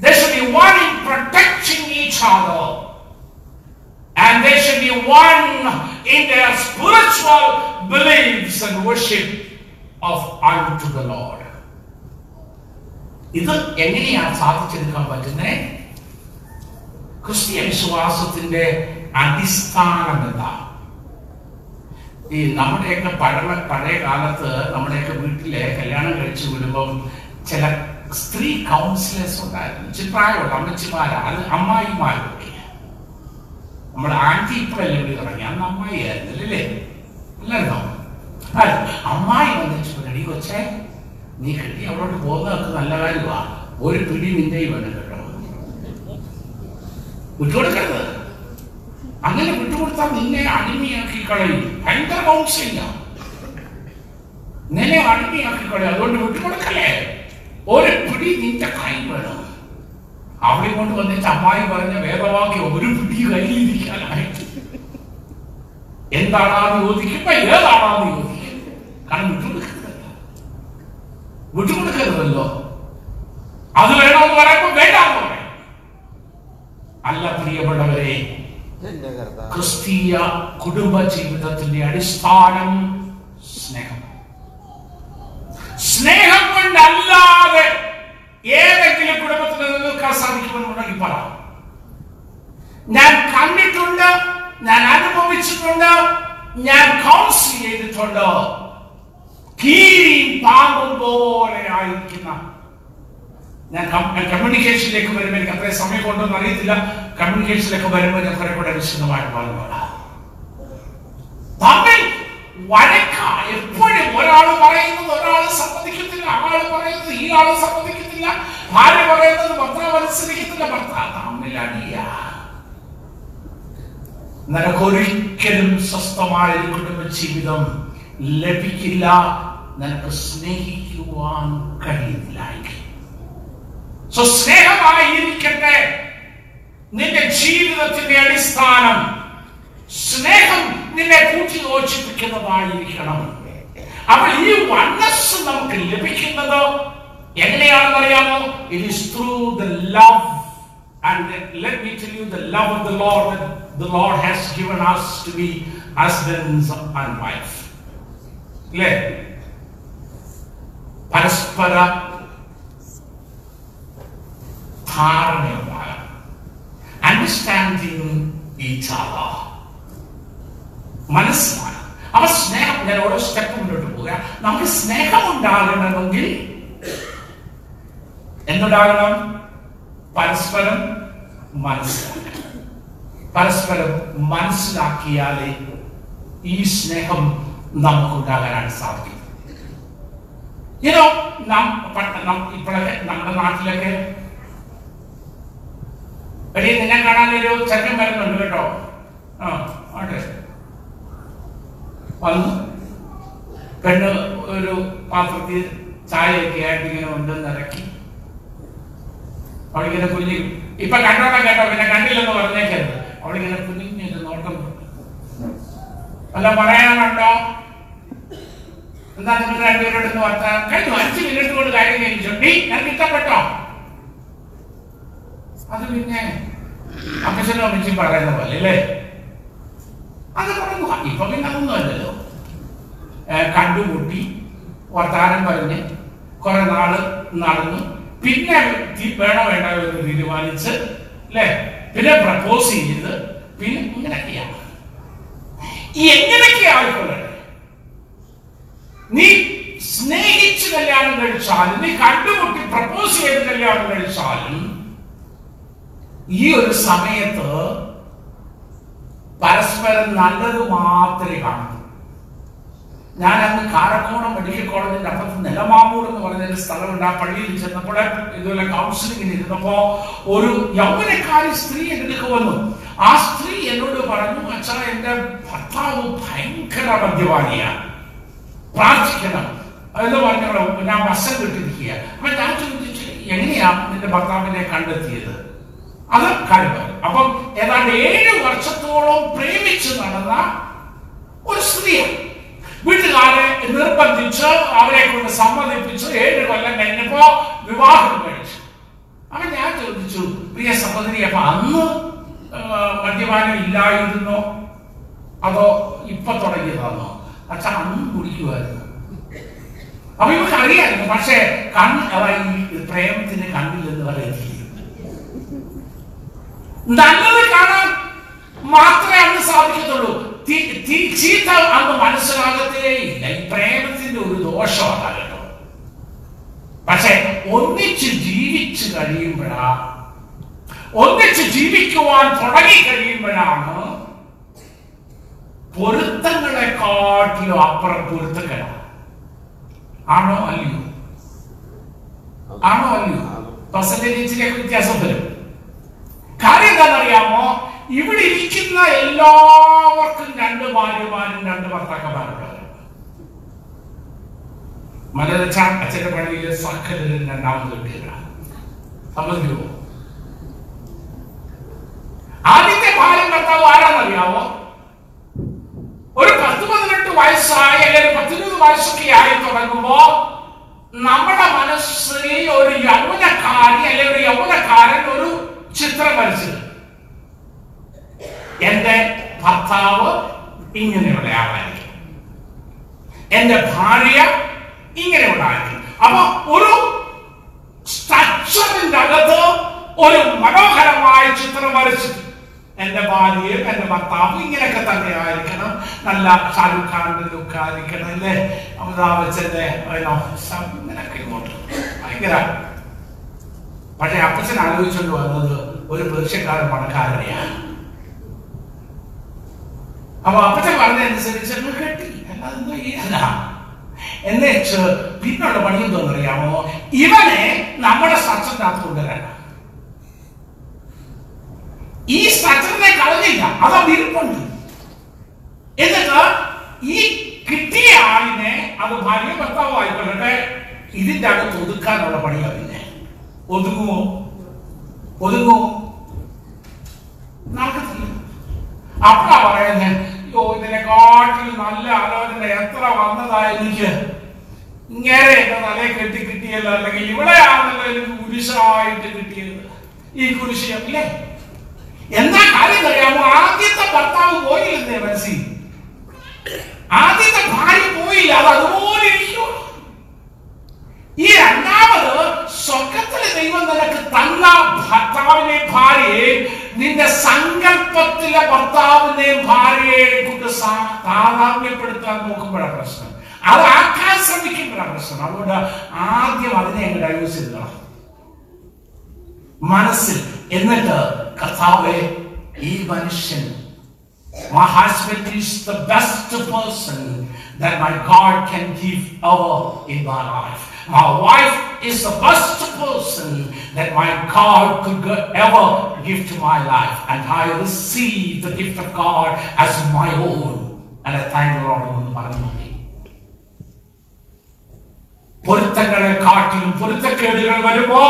S1: there should be one in protecting each other and there should be one in their spiritual beliefs and worship of unto the Lord ഇത് എങ്ങനെയാണ് സാധിച്ചെടുക്കാൻ പറ്റുന്നത് ക്രിസ്തീയ വിശ്വാസത്തിന്റെ അടിസ്ഥാനം എന്താ ഈ നമ്മുടെയൊക്കെ പഴയ പഴയ കാലത്ത് നമ്മുടെയൊക്കെ വീട്ടിലെ കല്യാണം കഴിച്ചു വിടുമ്പം ചില സ്ത്രീ കൗൺസിലേഴ്സ് ഉണ്ടായിരുന്നു. ഇച്ചിരി അമ്മച്ചിമാരാ അത് അമ്മായിമാരൊക്കെ. നമ്മുടെ ആന്റി ഇപ്പോഴല്ലേ വീട് തുടങ്ങി? അന്ന് അമ്മായി ആയിരുന്നില്ലേ അല്ലായിരുന്നോ? അല്ല അമ്മായി വന്നിട്ട് റെഡി കൊച്ചേ നീ കെട്ടി അവളോട്ട് പോകുന്നതൊക്കെ നല്ല കാര്യമാണ് ഒരു പിടി നിന്റെയും വേണം വിട്ടുകൊടുക്കരുത് അങ്ങനെ വിട്ടുകൊടുത്താൽ നിന്നെ അടിമയാക്കി കളയും. ഭയങ്കര കൗൺസിലിംഗ നിന്നെ അടിമയാക്കി കളയും. അതുകൊണ്ട് വിട്ടുകൊടുക്കല്ലേ? ഒരു പിടി നിന്റെ കൈ വേണം. അവിടെ കൊണ്ട് വന്നിട്ട് അമ്മായി പറഞ്ഞ വേദവാക്യം ഒരു പിടി കയ്യിലിരിക്കാനായി. എന്താണാന്ന് ചോദിക്കുമ്പോ ഏതാണാന്ന് ചോദിക്കും. കാരണം വിട്ടുകൊടുക്കരുതല്ല. വിട്ടുകൊടുക്കരുതല്ലോ. അത് വേണമെന്ന് പറയുമ്പോ പറയും. അല്ല പ്രിയപ്പെട്ടവരെ ക്രിസ്തീയ കുടുംബ ജീവിതത്തിന്റെ അടിസ്ഥാനം സ്നേഹം. സ്നേഹം കൊണ്ടല്ലാതെ ഏതെങ്കിലും കുടുംബത്തിൽ നിൽക്കാൻ സാധിക്കുമെന്നുണ്ടെങ്കിൽ പറ. ഞാൻ കണ്ടിട്ടുണ്ട് ഞാൻ അനുഭവിച്ചിട്ടുണ്ട് ഞാൻ കൗൺസിൽ ചെയ്തിട്ടുണ്ട്. കീരി പാമ്പും പോലെ ആയിരിക്കുന്ന ഞാൻ കമ്മ്യൂണിക്കേഷനിലേക്ക് വരുമ്പോൾ എനിക്ക് അത്രയും സമയം കൊണ്ടൊന്നും അറിയത്തില്ല. കമ്മ്യൂണിക്കേഷനിലേക്ക് വരുമ്പോൾ ഞാൻ കുറെ കൂടെ വിശദമായി പറഞ്ഞോളാം തമ്മിൽ വഴക്ക. എപ്പോഴും ഒരാൾ പറയുന്നത് ഒരാൾ സമ്മതിക്കത്തില്ല ആൾ പറയുന്നത് ഈ ആൾ സമ്മതിക്കത്തില്ല ഭാര്യ പറയുന്നത് ഭർത്താവ് അനുസരിക്കത്തില്ല. ഭർത്താവ് തമ്മിൽ അടിയ നിനക്കൊരിക്കലും സ്വസ്ഥമായ ഒരു കുടുംബ ജീവിതം ലഭിക്കില്ല. നിനക്ക് സ്നേഹിക്കുവാൻ കഴിയുന്നില്ല എങ്കിൽ സോ സ്നേഹമായിരിക്കട്ടെ നിന്റെ ജീവിതത്തിന്റെ അടിസ്ഥാനം സ്നേഹം നിന്നെ കൂട്ടി യോജിപ്പിക്കുന്നതായിരിക്കണം. അപ്പോൾ ഈ വണ്ണസ് നമുക്ക് ലഭിക്കുന്നത് എങ്ങനെയാണെന്ന് അറിയാമോ? It is through the love And let me tell you the love of the Lord that the Lord has given us to be husbands and wife. പരസ്പര ധാരണയുണ്ടാകണം അണ്ടർസ്റ്റാൻഡിങ് ഈച്ച് അതർ മനസ്സിലാണ് അപ്പൊ സ്നേഹം ഞാൻ ഓരോ സ്റ്റെപ്പ് മുന്നോട്ട് പോവുക നമുക്ക് സ്നേഹം ഉണ്ടാകണമെങ്കിൽ എന്തുണ്ടാകണം? പരസ്പരം മനസ്സിലാക്കണം. പരസ്പരം മനസ്സിലാക്കിയാലേ ഈ സ്നേഹം നമുക്കുണ്ടാകാനാണ് സാധിക്കുന്നത് ഇതോ നം- ഇപ്പോഴൊക്കെ നമ്മുടെ നാട്ടിലൊക്കെ എടീ നിന്നെ കാണാൻ ഒരു ചെറുക്കൻ വരുന്നുണ്ട് കേട്ടോ. ആ വന്നു. പെണ്ണ് ഒരു പാത്രത്തിൽ ചായയൊക്കെ ആയിട്ട് ഇങ്ങനെ ഉണ്ടെന്ന് ഇറക്കി. അവളിങ്ങനെ കുഞ്ഞി ഇപ്പൊ കണ്ടോട്ടെ കേട്ടോ പിന്നെ കണ്ടില്ലെന്ന് പറഞ്ഞേക്കരുത്. അവളിങ്ങനെ കുനിഞ്ഞൊരു നോട്ടം അല്ല പറയാനുണ്ടോ? എന്താ നിങ്ങൾ രണ്ടുപേരോട് വർത്താൻ കഴിഞ്ഞു അഞ്ച് മിനിറ്റ് കൊണ്ട് കാര്യം കഴിഞ്ഞു. എനിക്ക് ഇഷ്ടപ്പെട്ടോ? അത് പിന്നെ അമ്മച്ചനും അമ്മച്ചും പറയുന്ന പോലെ അല്ലേ? അത് തുടങ്ങുക ഇപ്പൊ പിന്നെ അതൊന്നും അല്ലല്ലോ. ഏ, കണ്ടുമുട്ടി വർത്താനം പറഞ്ഞ് കുറെ നാൾ നടന്നു. പിന്നെ വേണോ വേണ്ട എന്ന് തീരുമാനിച്ച് അല്ലേ? പിന്നെ പ്രപ്പോസ് ചെയ്ത് പിന്നെ ഇങ്ങനെയൊക്കെയാണ് ഈ എങ്ങനെയൊക്കെ ആയിക്കൊള്ളട്ടെ? നീ സ്നേഹിച്ച് കല്യാണം കഴിച്ചാലും നീ കണ്ടുമുട്ടി പ്രപ്പോസ് ചെയ്ത് കല്യാണം കഴിച്ചാലും ഈ ഒരു സമയത്ത് പരസ്പരം നല്ലത് മാത്രമേ കാണൂ ഞാൻ അന്ന് കാരക്കോണം മെഡിക്കൽ കോളേജിന്റെ അപ്പുറത്ത് നിലമാമൂർ എന്ന് പറഞ്ഞൊരു സ്ഥലമുണ്ട്. ആ പള്ളിയിൽ ചെന്നപ്പോൾ ഇതുപോലെ കൗൺസിലിംഗിന് ഇരുന്നപ്പോ ഒരു യൗവനക്കാരി സ്ത്രീ എന്നിട്ട് വന്നു. ആ സ്ത്രീ എന്നോട് പറഞ്ഞു അച്ഛാ എന്റെ ഭർത്താവ് ഭയങ്കര മദ്യപാനിയാണ്. പ്രാർത്ഥിക്കണം എന്ന് പറഞ്ഞോ ഞാൻ വശം കിട്ടിരിക്കുക അപ്പൊ ഞാൻ ചോദിച്ചു എങ്ങനെയാ നിന്റെ ഭർത്താവിനെ കണ്ടെത്തിയത്? അത് കഴിവ്. അപ്പം ഏതാണ്ട് ഏഴ് വർഷത്തോളം പ്രേമിച്ച് നടന്ന ഒരു സ്ത്രീയാണ്. വീട്ടുകാരെ നിർബന്ധിച്ച് അവരെ കൊണ്ട് സമ്മതിപ്പിച്ച് ഏഴ് കൊല്ലം കഴിഞ്ഞപ്പോ വിവാഹം കഴിച്ചു. അപ്പൊ ഞാൻ ചോദിച്ചു പ്രിയ സഹോദരി അപ്പൊ അന്ന് മദ്യപാനം ഇല്ലായിരുന്നോ? അതോ ഇപ്പൊ തുടങ്ങിയതാണോ? അച്ഛൻ അന്നും കുടിക്കുമായിരുന്നു. അപ്പൊ ഇവർക്ക് അറിയായിരുന്നു പക്ഷെ കണ്ണ് പ്രേമത്തിന് കണ്ണില്ലെന്ന് പറയുന്നില്ല നല്ലത് കാണാൻ മാത്രമേ അന്ന് സാധിക്കത്തുള്ളൂ. തി- തി- ചീത്ത അന്ന് മനസ്സിലാകത്തേ ഇല്ല. ഈ പ്രേമത്തിന്റെ ഒരു ദോഷമാണ് കേട്ടോ. പക്ഷെ ഒന്നിച്ച് ജീവിച്ചു കഴിയുമ്പോഴാ ഒന്നിച്ച് ജീവിക്കുവാൻ തുടങ്ങി കഴിയുമ്പോഴാണ് പൊരുത്തങ്ങളെക്കാട്ടിലും അപ്പുറം പൊരുത്തങ്ങളാണ് ആണോ അല്ലയോ? ആണോ അല്ലയോ? പെർസെന്റേജിലേക്ക് വ്യത്യാസം വരും. കാര്യം എന്താണെന്നറിയാമോ? ഇവിടെ ഇരിക്കുന്ന എല്ലാവർക്കും രണ്ട് ഭാര്യമാരും രണ്ട് ഭർത്താക്കന്മാരുണ്ട്. മലരച്ച അച്ഛന്റെ പള്ളിയിലെ സഖലിൽ രണ്ടാമത് കിട്ടിയതാണ് സമ്മതിക്കുമോ? ആദ്യത്തെ ഭാര്യ ഭർത്താവ് ആരാന്നറിയാമോ ഒരു പത്ത് പതിനെട്ട് വയസ്സായി അല്ലെങ്കിൽ പത്തിരുപത് വയസ്സൊക്കെ ആയി തുടങ്ങുമ്പോ നമ്മുടെ മനസ്സിൽ ഒരു യൗവനക്കാരി അല്ലെങ്കിൽ ഒരു യൗവനക്കാരൻ ഒരു ചിത്രം വരച്ചത് എന്റെ ഭർത്താവ് ഇങ്ങനെയുള്ള ആളായിരിക്കും. എന്റെ ഭാര്യ ഇങ്ങനെയുള്ള ആയിരിക്കും അപ്പൊ ഒരു സ്ട്രക്ചറിന്റെ അകത്ത് ഒരു മനോഹരമായ ചിത്രം വരച്ചു എന്റെ ഭാര്യയും എന്റെ ഭർത്താവും ഇങ്ങനെയൊക്കെ തന്നെ ആയിരിക്കണം. നല്ല ഷാരൂഖ് ഖാന്റെ ലുക്ക് ആയിരിക്കണം അല്ലേ? അമിതാഭ് ബച്ചന്റെ ഇങ്ങനെയൊക്കെ ഇങ്ങോട്ട്. ഭയങ്കര പക്ഷെ അപ്പച്ചൻ ആലോചിച്ചുകൊണ്ട് വന്നത് ഒരു പേർഷ്യക്കാരൻ പണക്കാരനെയാണ് അപ്പൊ അപ്പച്ചൻ പറഞ്ഞതനുസരിച്ച് കെട്ടി. അല്ലാതെ ചെയ്യാനാ എന്നുവെച്ച് പിന്നുള്ള പണി എന്തോന്നറിയാമോ ഇവനെ നമ്മുടെ സ്ട്രക്ചറിനകത്ത് കൊണ്ടുവരണം ഈ സ്ട്രക്ചറിനെ കളഞ്ഞില്ല അത് അവിടെ ഇരിപ്പുണ്ട്. എന്നിട്ട് ഈ കിട്ടിയ ആളിനെ അത് ഭാര്യ ഭർത്താവ് ആയിക്കൊള്ളട്ടെ ഇതിന്റെ അകത്ത് ഒതുക്കാനുള്ള പണിയാ പിന്നെ. ഒതുങ്ങുമോ? ഒതുങ്ങുമോ? നടക്കത്തില്ല. അപ്പഴാ പറയുന്നത് യോ ഇതിനെക്കാട്ടിൽ നല്ല ആലോചന എത്ര വന്നതാ ഇങ്ങനെ എന്റെ തലയെ കെട്ടി കിട്ടിയല്ലോ അല്ലെങ്കിൽ ഇവിടെ ആണല്ലോ എനിക്ക് കുരിശായിട്ട് കിട്ടിയത്. ഈ കുരിശ് അല്ലേ എന്താ കാര്യം അറിയാമോ? ആദ്യത്തെ ഭർത്താവ് പോയില്ലെന്നേ മനസ്സിൽ. ആദ്യത്തെ ഭാര്യ പോയില്ല അത് അതുപോലെ. ഈ രണ്ടാമത് സ്വർഗത്തിലെ ദൈവം നിനക്ക് തന്ന ഭർത്താവിനെ ഭാര്യയെ നിന്റെ സങ്കല്പത്തിലെ ഭർത്താവിനെയും ഭാര്യയെ കൊണ്ട് താതാമ്യപ്പെടുത്താൻ നോക്കുമ്പോഴാണ് പ്രശ്നം. അത് ആക്കാൻ ശ്രമിക്കുമ്പോഴാണ് പ്രശ്നം. അതുകൊണ്ട് ആദ്യം അതിനെ അങ്ങ് ഡൈവേഴ്സ് ചെയ്തതാണ് മനസ്സിൽ എന്നിട്ട് കർത്താവെ ഈ മനുഷ്യൻ My husband is the best person that my God can give ever in my life. My wife is the best person that my God could go- ever give to my life. And I receive the gift of God as my own. And I thank the Lord എന്ന് പറഞ്ഞു പൊരുത്തങ്ങളെ കാട്ടിലും പൊരുത്തക്കേടുകൾ വരുമ്പോ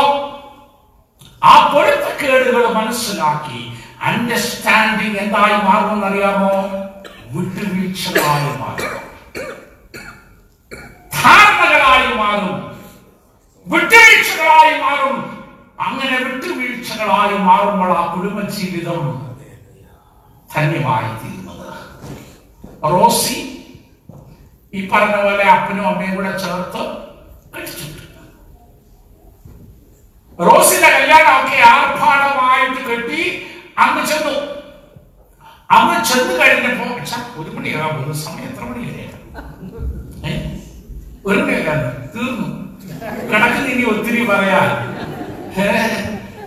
S1: ആ പൊരുത്തക്കേടുകൾ മനസ്സിലാക്കി understanding എന്തായി മാറുമെന്ന് അറിയാമോ വിട്ടുവീഴ്ചകളായി മാറും ധാരണകളായി മാറും. വിട്ടുവീഴ്ചകളായി മാറും. അങ്ങനെ വിട്ടുവീഴ്ചകളായി മാറുമ്പോൾ ആ കുടുംബ ജീവിതം ധന്യമായി തീരുന്നത്. റോസി ഈ പറഞ്ഞ പോലെ അപ്പനും അമ്മയും കൂടെ ചേർത്ത് റോസിന്റെ കല്യാണമൊക്കെ ആർഭാടമായിട്ട് കെട്ടി അങ്ങ് ചെന്നു. അങ്ങ് ചെന്ന് കഴിഞ്ഞപ്പോ ഒരു മണിയാകും സമയം എത്ര മണിയല്ലേ ഏ? ഒരു മണിയാകാൻ തീർന്നു. കണക്കിന് ഇനി ഒത്തിരി പറയാ?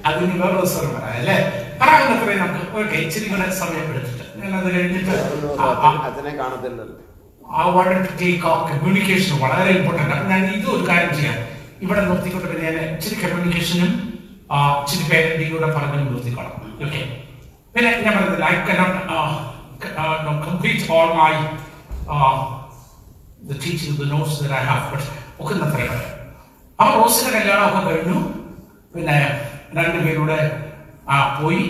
S1: അതിന് വേറെ ദിവസം പറയാം അല്ലേ? നമുക്ക്. ഓക്കെ ഇച്ചിരി കൂടെ സമയം എടുത്തിട്ട് ഞാൻ അത് കഴിഞ്ഞിട്ട് ആ, ആ,
S2: അച്ഛനെ കാണത്തില്ലല്ലോ.
S1: wanted to take off. Communication വളരെ ഇമ്പോർട്ടന്റ് അപ്പം ഞാൻ ഇത് ഒരു കാര്യം ചെയ്യാം. ഇവിടെ നിർത്തിക്കൊണ്ട് ഞാൻ ഇച്ചിരി കമ്മ്യൂണിക്കേഷനും ഇച്ചിരി പേരന്റിംഗ് കൂടെ പറഞ്ഞ് നിർത്തിക്കോളാം. ഓക്കെ പിന്നെ ഞാൻ പറഞ്ഞില്ല I cannot complete all my the teaching, the notes the I have but ഒക്കെ അത്രയും ആ റോസിന്റെ കല്യാണമൊക്കെ കഴിഞ്ഞു. പിന്നെ രണ്ടുപേരുടെ ആ പോയി.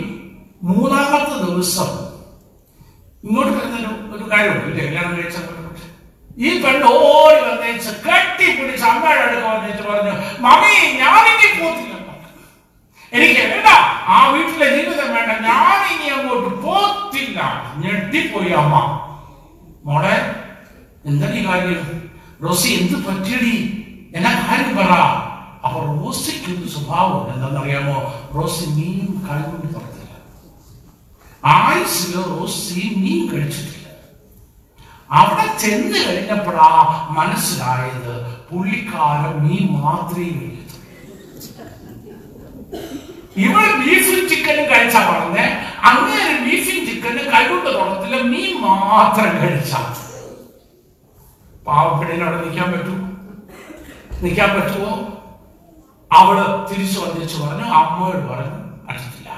S1: മൂന്നാമത്തെ ദിവസം ഇങ്ങോട്ട് വരുന്നൊരു ഒരു കാര്യമുണ്ട്. ഇല്ലേ? കല്യാണം കഴിച്ച ഈ പെണ്ണ് ഓടി വന്നേച്ച് കെട്ടി പിടിച്ച് അമ്മയുടെ അടുക്ക വന്നേച്ച് പറഞ്ഞു മമ്മി ഞാനിനി പോത്തില്ല. എനിക്ക് വേണ്ട ആ വീട്ടിലെ ജീവിതം വേണ്ട. ഞാനിനി അങ്ങോട്ട് പോത്തില്ല. ഞെട്ടിപ്പോയി അമ്മ. മോളെ എന്താ ഈ കാര്യം റോസി എന്ത് പറ്റിയടി? എന്നാ കാര്യം പറ. അപ്പൊ റോസിക്ക് ഒരു സ്വഭാവം? എന്താണെന്നറിയാമോ? റോസി മീൻ കൈകൊണ്ട് തുറത്തില്ല ആയുസിലോ റോസി മീൻ കഴിച്ചിട്ടില്ല. അവിടെ ചെന്ന് കഴിഞ്ഞപ്പോഴാ മനസ്സിലായത് പുള്ളിക്കാരൻ മീൻ മാത്രമേ കഴിക്കത്തുള്ളൂ ഇവൾ ബീഫും ചിക്കനും കഴിച്ചാ പറഞ്ഞേ. അങ്ങനെ ബീഫും ചിക്കനും കൈകൊണ്ട് തുടത്തില്ല മീൻ മാത്രം കഴിച്ചാ. പാവപ്പെടിന് അവിടെ നിൽക്കാൻ പറ്റൂ നിൽക്കാൻ പറ്റുമോ? അവൾ തിരിച്ചു വന്നിച്ച് പറഞ്ഞു അമ്മയോട് പറഞ്ഞു അടുത്തില്ല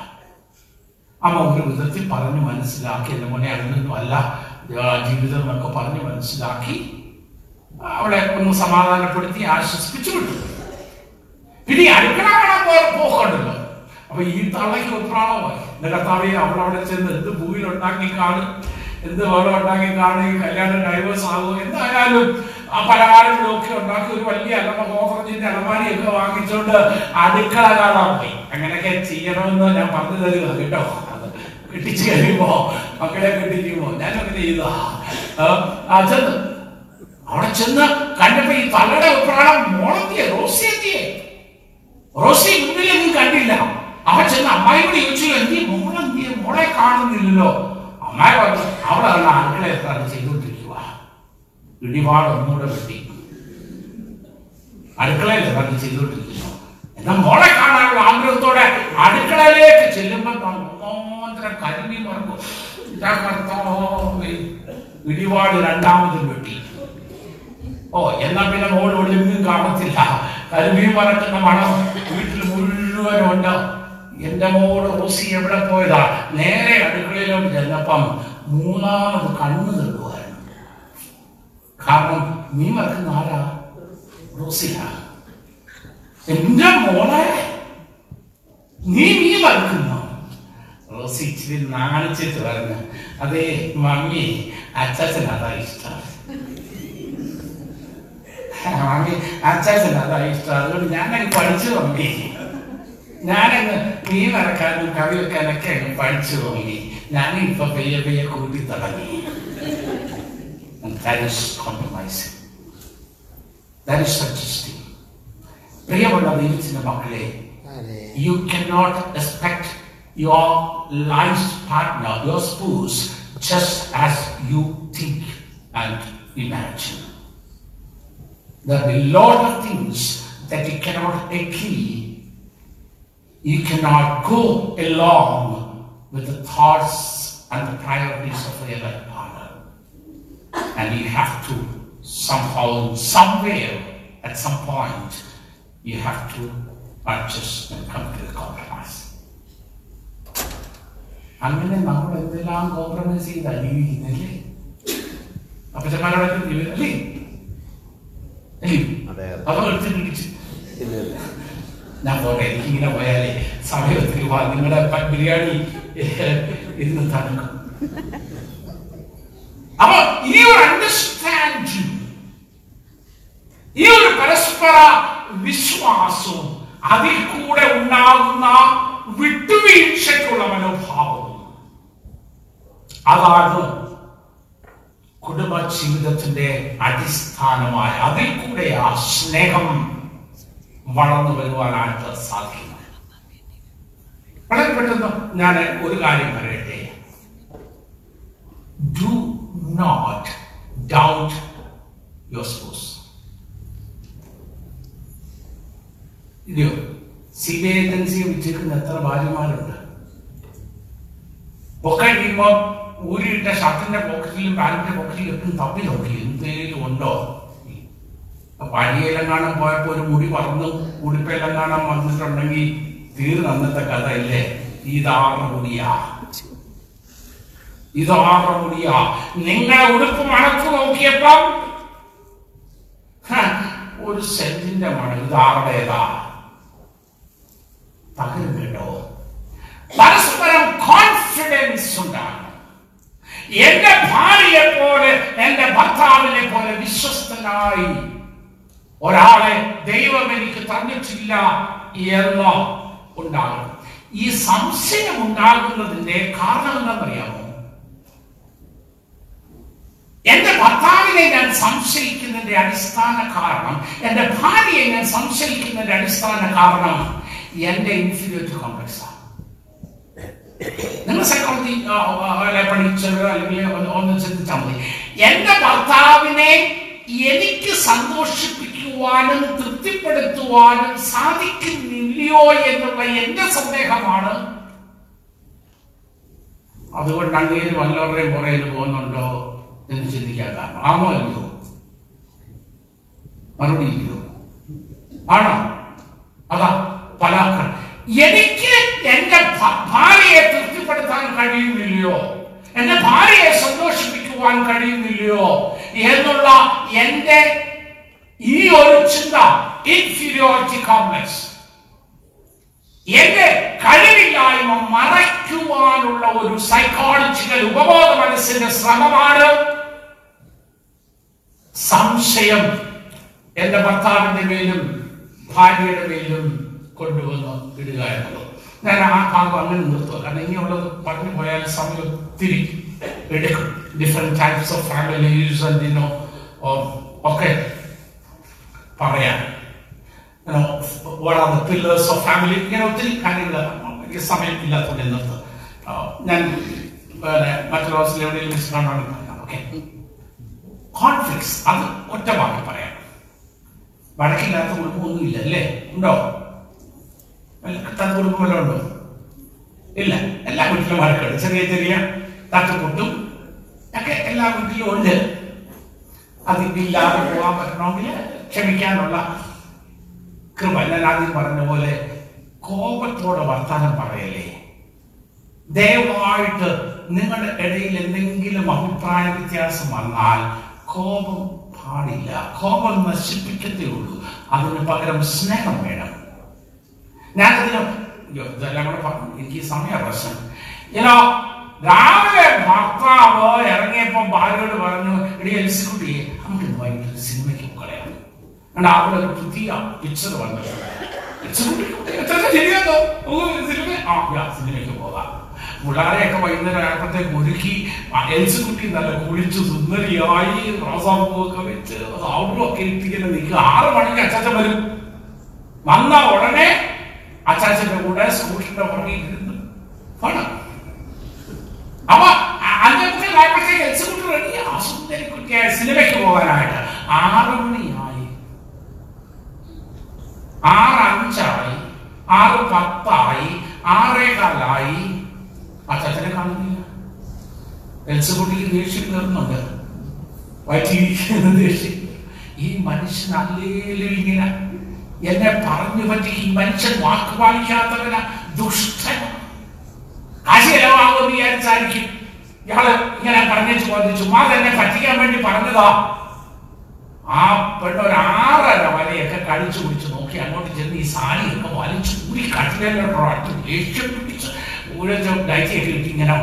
S1: അമ്മ ഒരു വിധത്തിൽ പറഞ്ഞു മനസ്സിലാക്കി. എന്റെ മോനെ അങ്ങനൊന്നും അല്ല. ജീവിതം എന്നൊക്കെ പറഞ്ഞു മനസ്സിലാക്കി അവളെ ഒന്ന് സമാധാനപ്പെടുത്തി ആശ്വസിപ്പിച്ചു വിട്ടു. പിന്നെ അടുക്കള പോക്കുണ്ടല്ലോ. അപ്പൊ ഈ തള്ളയ്ക്ക് ഉത്രാളമായി എന്റെ കർത്താവെ അവളവിടെ ചെന്ന് എന്ത് ഭൂമിയിൽ ഉണ്ടാക്കി കാണും? എന്ത് വേറെ ഉണ്ടാക്കി കാണും ഈ കല്യാണം ഡൈവേഴ്സ് ആകും എന്തായാലും ആ പലഹാരങ്ങളും ഒക്കെ ഉണ്ടാക്കി ഒരു വലിയ അലമ ഗോത്രത്തിന്റെ അലമാരിയൊക്കെ വാങ്ങിച്ചോണ്ട് അടുക്കള കാണാൻ പോയി. അങ്ങനെയൊക്കെ ചെയ്യണമെന്ന് ഞാൻ പറഞ്ഞു തരുക കേട്ടോ. കെട്ടിച്ച് കഴിയുമ്പോ മക്കളെ കെട്ടിക്കുമ്പോ അങ്ങനെ ചെയ്താ ചെന്ന്. അവിടെ ചെന്ന് കണ്ടപ്പോ ഈ തലയുടെ പ്രാണം മോളെത്തിയെ റോസിയെത്തിയെ. റോസി മുന്നിലൊന്നും കണ്ടില്ല. അവൻ ചെന്ന് അമ്മായിയോട് ചോദിച്ചു എന്തി മോളെന്തിയെ മോളെ കാണുന്നില്ലല്ലോ. അമ്മായി പറഞ്ഞു അവളാണ് അടുക്കള എത്താണ് ചെയ്തുകൊണ്ടിരിക്കുക ഇടിപാട് ഒന്നുകൂടെ വെട്ടി അടുക്കളയിൽ എത്താണ് ചെയ്തുകൊണ്ടിരിക്കുന്നു എന്നാ മോളെ കാണാനുള്ള ആഗ്രഹത്തോടെ അടുക്കളയിലേക്ക് ചെല്ലുമ്പോൾ ഒന്നോന്തര കരിമി മറക്കും. ഇതാ കർത്താവേ, ഇടിപാട് രണ്ടാമതും വെട്ടി. ഓ എന്നാ പിന്നെ മോൾ ഇവിടെ എങ്ങും കാണത്തില്ല. കരിമീൻ പറക്കുന്ന മണം വീട്ടിൽ മുഴുവനും ഉണ്ട് എന്റെ മോൾ റോസി എവിടെ പോയതാ? നേരെ അടുക്കളയിലോട്ട് ചെന്നപ്പം മൂന്നാമത് കണ്ണു തള്ളുവായിരുന്നു കാരണം നീ മറക്കുന്ന ആരാ? റോസിയാ. എന്റെ മോളെ നീ നീ മറക്കുന്നു? റോസി ഇച്ചിരി നാണിച്ചിട്ട് പറഞ്ഞു അതെ മമ്മി അച്ചാച്ചൻ അതാ ഇഷ്ടം. മമ്മി അച്ചാച്ചൻ അതാ ഇഷ്ടം. അതുകൊണ്ട് ഞാൻ പഠിച്ചു മമ്മി. ഞാനങ്ങ് മീൻ വറക്കാനും കറി വെക്കാനൊക്കെ അങ്ങ് പഠിച്ചു മമ്മി ഞാനിപ്പൊ പെയ്യെ പെയ്യെ കൂട്ടി തുടങ്ങി That is compromising. That is suggesting. പ്രിയമുള്ള ദൈവത്തിന്റെ മക്കളെ You cannot expect your life's partner, your spouse, just as you think and imagine. There are a lot of things that you cannot agree. You cannot go along with the thoughts and the priorities of your life partner. And you have to somehow, somewhere, at some point, you have to adjust and come to a compromise. അങ്ങനെ നമ്മൾ എന്തെല്ലാം compromise ചെയ്താ ജീവിക്കുന്നില്ലേ അപ്പച്ചന്മാരോടൊക്കെ ജീവിതം അല്ലേ അല്ലേ
S2: അതെ അതെ
S1: അതോ എടുത്ത് പിടിച്ച്
S2: ഇല്ല ഇല്ല
S1: ഞാൻ പോട്ടെ എനിക്ക് ഇങ്ങനെ പോയാലേ സമയത്തിൽ വാ നിങ്ങളുടെ ബിരിയാണി ഇരുന്ന് തണുക്കും അപ്പൊ ഈ ഒരു അണ്ടർസ്റ്റാൻഡ് ഈ ഒരു പരസ്പര വിശ്വാസവും അതിൽ കൂടെ ഉണ്ടാകുന്ന വിട്ടുവീഴ്ചയ്ക്കുള്ള മനോഭാവവും. അതാണ് കുടുംബ ജീവിതത്തിന്റെ അടിസ്ഥാനമായ അതിൽ കൂടെ ആ സ്നേഹം. വളർന്നു വരുവാനായിട്ട് സാധിക്കുന്നത് വളരെ പെട്ടെന്ന് ഞാൻ ഒരു കാര്യം പറയട്ടെ. Do not doubt your spouse ഇല്ലയോ സി ബി ഐ ഏജൻസിയെ വിറ്റിരിക്കുന്ന എത്ര ഭാര്യമാരുണ്ട്? പൊക്കെ കഴിയുമ്പോൾ ഊരിയിട്ട ഷർട്ടിന്റെ പോക്കറ്റിലും പാന്റിന്റെ പോക്കറ്റിലും ഒക്കെ തപ്പി നോക്കി എന്തേലും ഉണ്ടോ? വഴിയിലെങ്ങാനും പോയപ്പോ ഒരു മുടി പറന്ന് ഉടുപ്പെല്ലാം കാണാൻ വന്നിട്ടുണ്ടെങ്കിൽ തീർന്നു അന്നത്തെ കഥ ഇല്ലേ? ഇതാറ് മുടിയാ? ഇതാറ മുടിയാ? നിങ്ങളെ ഉടുപ്പ് മണത്ത് നോക്കിയപ്പം ഒരു സെന്റിന്റെ മണം ഇതാറുടേതാ പകരം കേട്ടോ. പരസ്പരം കോൺഫിഡൻസ് ഉണ്ടാകണം. എന്റെ ഭാര്യയെ പോലെ എന്റെ ഭർത്താവിനെ പോലെ വിശ്വസ്തനായി ഒരാളെ ദൈവം എനിക്ക് തന്നിട്ടില്ല എന്ന് ഉണ്ടാകണം. ഈ സംശയം ഉണ്ടാകുന്നതിന്റെ കാരണം എന്താണെന്നറിയാമോ? എന്റെ ഭർത്താവിനെ ഞാൻ സംശയിക്കുന്നതിന്റെ അടിസ്ഥാന കാരണം എന്റെ ഭാര്യയെ ഞാൻ സംശയിക്കുന്നതിന്റെ അടിസ്ഥാന കാരണം എന്റെ ഇൻഫിനിറ്റ് കോംപ്ലക്സ് ആണ് നിങ്ങൾ സൈക്കോളജി പഠിച്ചത് അല്ലെങ്കിൽ ഒന്ന് ചിന്തിച്ചാൽ മതി. എന്റെ ഭർത്താവിനെ എനിക്ക് സന്തോഷിപ്പിക്കുവാനും തൃപ്തിപ്പെടുത്തുവാനും സാധിക്കുന്നില്ലയോ എന്നുള്ള എന്റെ സന്ദേഹമാണ്. അതുകൊണ്ട് അങ്ങേര് വല്ലവരുടെയും പുറയിൽ പോകുന്നുണ്ടോ എന്ന് ചിന്തിക്കാൻ കാരണം ആമോ അല്ലയോ? മറുപടി ആണോ? അതാ പല എനിക്ക് എന്റെ ഭാര്യയെ തൃപ്തിപ്പെടുത്താൻ കഴിയുന്നില്ലയോ? എന്റെ ഭാര്യയെ സന്തോഷിപ്പിക്കുവാൻ കഴിയുന്നില്ലയോ? എന്നുള്ള എന്റെ ഈ ഒരു ചിന്ത ഇൻഫീരിയോറിറ്റി കോംപ്ലക്സ് എന്റെ കഴിവില്ലായ്മ മറയ്ക്കുവാനുള്ള ഒരു സൈക്കോളജിക്കൽ ഉപബോധ മനസ്സിന്റെ ശ്രമമാണ് സംശയം എന്റെ ഭർത്താവിന്റെ മേലും ഭാര്യയുടെ മേലും കൊണ്ടുവന്ന് ഇടുക എന്നുള്ളത്. ഞാൻ ആ ഭാഗം അങ്ങനെ നിർത്തുക. കാരണം ഇനിയുള്ളത് പറഞ്ഞു പോയാൽ സമയം ഒത്തിരി എടുക്കും. ഡിഫറെന്റ് ടൈപ്സ് ഓഫ് എന്തിനോ ഒക്കെ പറയാൻ. What are the pillars of family ഇങ്ങനെ ഒത്തിരി കാര്യങ്ങൾ എനിക്ക് സമയം ഇല്ലാത്തതുകൊണ്ട് നിർത്ത്. ഞാൻ പിന്നെ മറ്റൊരു ഹൗസിൽ എവിടെയെങ്കിലും വെച്ചിട്ടാണ് ഓക്കെ കോൺഫ്ലിക്ട്സ് അത് ഒറ്റ വാക്കി പറയാം. വഴക്കില്ലാത്ത കുടുംബമൊന്നുമില്ല അല്ലേ? ഉണ്ടോ? കിട്ടാത്ത കുടുംബം വല്ലതും ഉണ്ടോ? ഇല്ല എല്ലാ വീട്ടിലും വഴക്കുണ്ട്. ചെറിയ ചെറിയ തട്ടുപൊട്ടും ഒക്കെ എല്ലാ വീട്ടിലും ഉണ്ട്. അതില്ലാതെ പോകാൻ പറ്റണമെങ്കിൽ ക്ഷമിക്കാനുള്ള കൃപ. ആദ്യം പറഞ്ഞ പോലെ കോപത്തോടെ വർത്താനം പറയല്ലേ? ദയവായിട്ട് നിങ്ങളുടെ ഇടയിൽ എന്തെങ്കിലും അഭിപ്രായ വ്യത്യാസം വന്നാൽ കോപം പാടില്ല. കോപം നശിപ്പിക്കത്തേ ഉള്ളൂ. അതിന് പകരം സ്നേഹം വേണം. ഞാനതിന് ഇതെല്ലാം കൂടെ പറഞ്ഞു. എനിക്ക് സമയ പ്രശ്നം ഇനോ രാവിലെ ഭർത്താവ് ഇറങ്ങിയപ്പോ ഭാര്യയോട് പറഞ്ഞു എടി എൽസിക്കുട്ടിയെ നമുക്ക് ഇന്ന് വൈകിട്ട് ഒരു സിനിമയ്ക്ക് പോകളയാം എന്നിട്ട് അവിടെ പുതിയ പിക്ചർ യാ, സിനിമയ്ക്ക് പോകാം. പിള്ളേരെയൊക്കെ വൈകുന്നേരം ആയപ്പോഴത്തേക്ക് ഒരുക്കി എൽസുകുട്ടി നല്ല കുളിച്ച് സുന്ദരിയായി റോസാപ്പൂവൊക്കെ വെച്ച് ഔട്ടൊക്കെ ഇട്ടിങ്ങനെ നിൽക്കുക. ആറ് മണിക്ക് അച്ചാച്ചൻ വരും. വന്ന ഉടനെ അച്ചാച്ചന്റെ കൂടെ സ്കൂട്ടറിന്റെ പുറകിൽ ഇരുന്ന് അപ്പൊ അഞ്ചൊക്കെ ആയപ്പോഴത്തേക്ക് എക്സിക്യൂട്ടീവ് റെഡി ആ. സുന്ദരി കുട്ടിയായ സിനിമയ്ക്ക് പോകാനായിട്ട് ആറ് മണിയായി ആറ് അഞ്ചായി ആറ് പത്തായി ആറേകാലായി അച്ചാച്ചനെ കാണുന്നില്ല. എൽസുകുട്ടിക്ക് ദേഷ്യം കയറുന്നുണ്ട് വൈറ്റിരിക്കുന്ന ദേഷ്യം. ഈ മനുഷ്യൻ അല്ലേലും ഇങ്ങനെ. എന്നെ പറഞ്ഞു പറ്റി ഈ മനുഷ്യൻ വാക്ക് പാലിക്കാത്തവന ദുഷ്ടൻ. കാശ് ചെലവാകുമെന്ന് വിചാരിച്ചായിരിക്കും. ഇയാൾ ഇങ്ങനെ പറഞ്ഞു ചോദിച്ചു ചുമ്മാ തന്നെ പറ്റിക്കാൻ വേണ്ടി പറഞ്ഞതാ. ആ പെണ്ണ് ഒരു ആറര വലയൊക്കെ കഴിച്ചു പിടിച്ച് നോക്കി അങ്ങോട്ട് ചെന്ന് ഈ സാരിയൊക്കെ വലിച്ചു കൂടി കട്ടിലോട്ടോ അടുത്ത് പിടിച്ച് ഊഴച്ച ഡയറ്റിയൊക്കെ ഇട്ട് ഇങ്ങനെ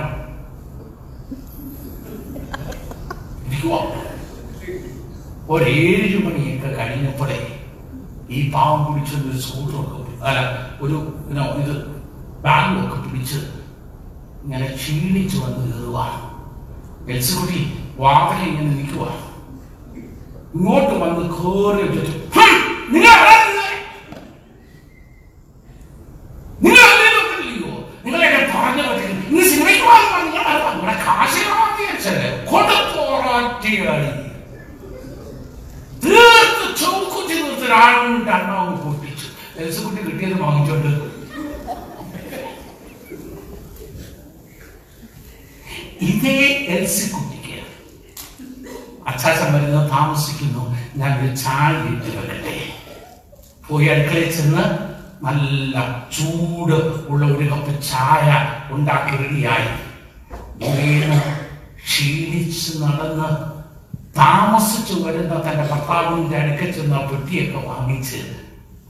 S1: ഇരിക്കുവോ. ഒരു ഏഴ് മണിയൊക്കെ കഴിഞ്ഞപ്പോഴേ ഈ പാവം പിടിച്ചൊരു സ്കൂട്ടറൊക്കെ അല്ല ഒരു ഇത് ബാഗൊക്കെ പിടിച്ച് ഇങ്ങനെ ക്ഷീണിച്ചു വന്ന് കയറുക എൽസുകുട്ടി വാതിൽ ഇങ്ങനെ നിൽക്കുക ഇങ്ങോട്ട് വന്ന് കയറി വെച്ചിട്ട് "ഹും, നിങ്ങൾ എവിടെ നിന്നേ? നിങ്ങൾ എന്തെങ്കിലും ഒന്നുമില്ലയോ? നിങ്ങളെന്നെ പറഞ്ഞു പറ്റില്ല ഇന്ന് സിനിമയ്ക്ക് പോകാൻ പറഞ്ഞു ഇവിടെ കാശികളെ കൊടുത്തോറാറ്റിയാടി തീർത്ത് ചൗക്കുറ്റി നിർത്തി രണ്ടെണ്ണവും പൊട്ടിച്ചു എൽസുകുട്ടി കിട്ടിയത് വാങ്ങിച്ചോണ്ട് ഇതേ എൽസിക്കുട്ടിക്ക് അച്ചാച്ചൻ വരുന്നത് താമസിക്കുന്നു. ഞാൻ ഒരു ചായ വെക്കട്ടെ പോയി അടുക്കളയിൽ ചെന്ന് നല്ല ചൂട് ഉള്ള ഒരു കപ്പ് ചായ ഉണ്ടാക്കി റെഡിയായി. ക്ഷീണിച്ച് നടന്ന് താമസിച്ചു വരുന്ന തന്റെ ഭർത്താവിന്റെ അടുക്കൽ ചെന്ന് ആ പെട്ടിയൊക്കെ വാങ്ങിച്ച്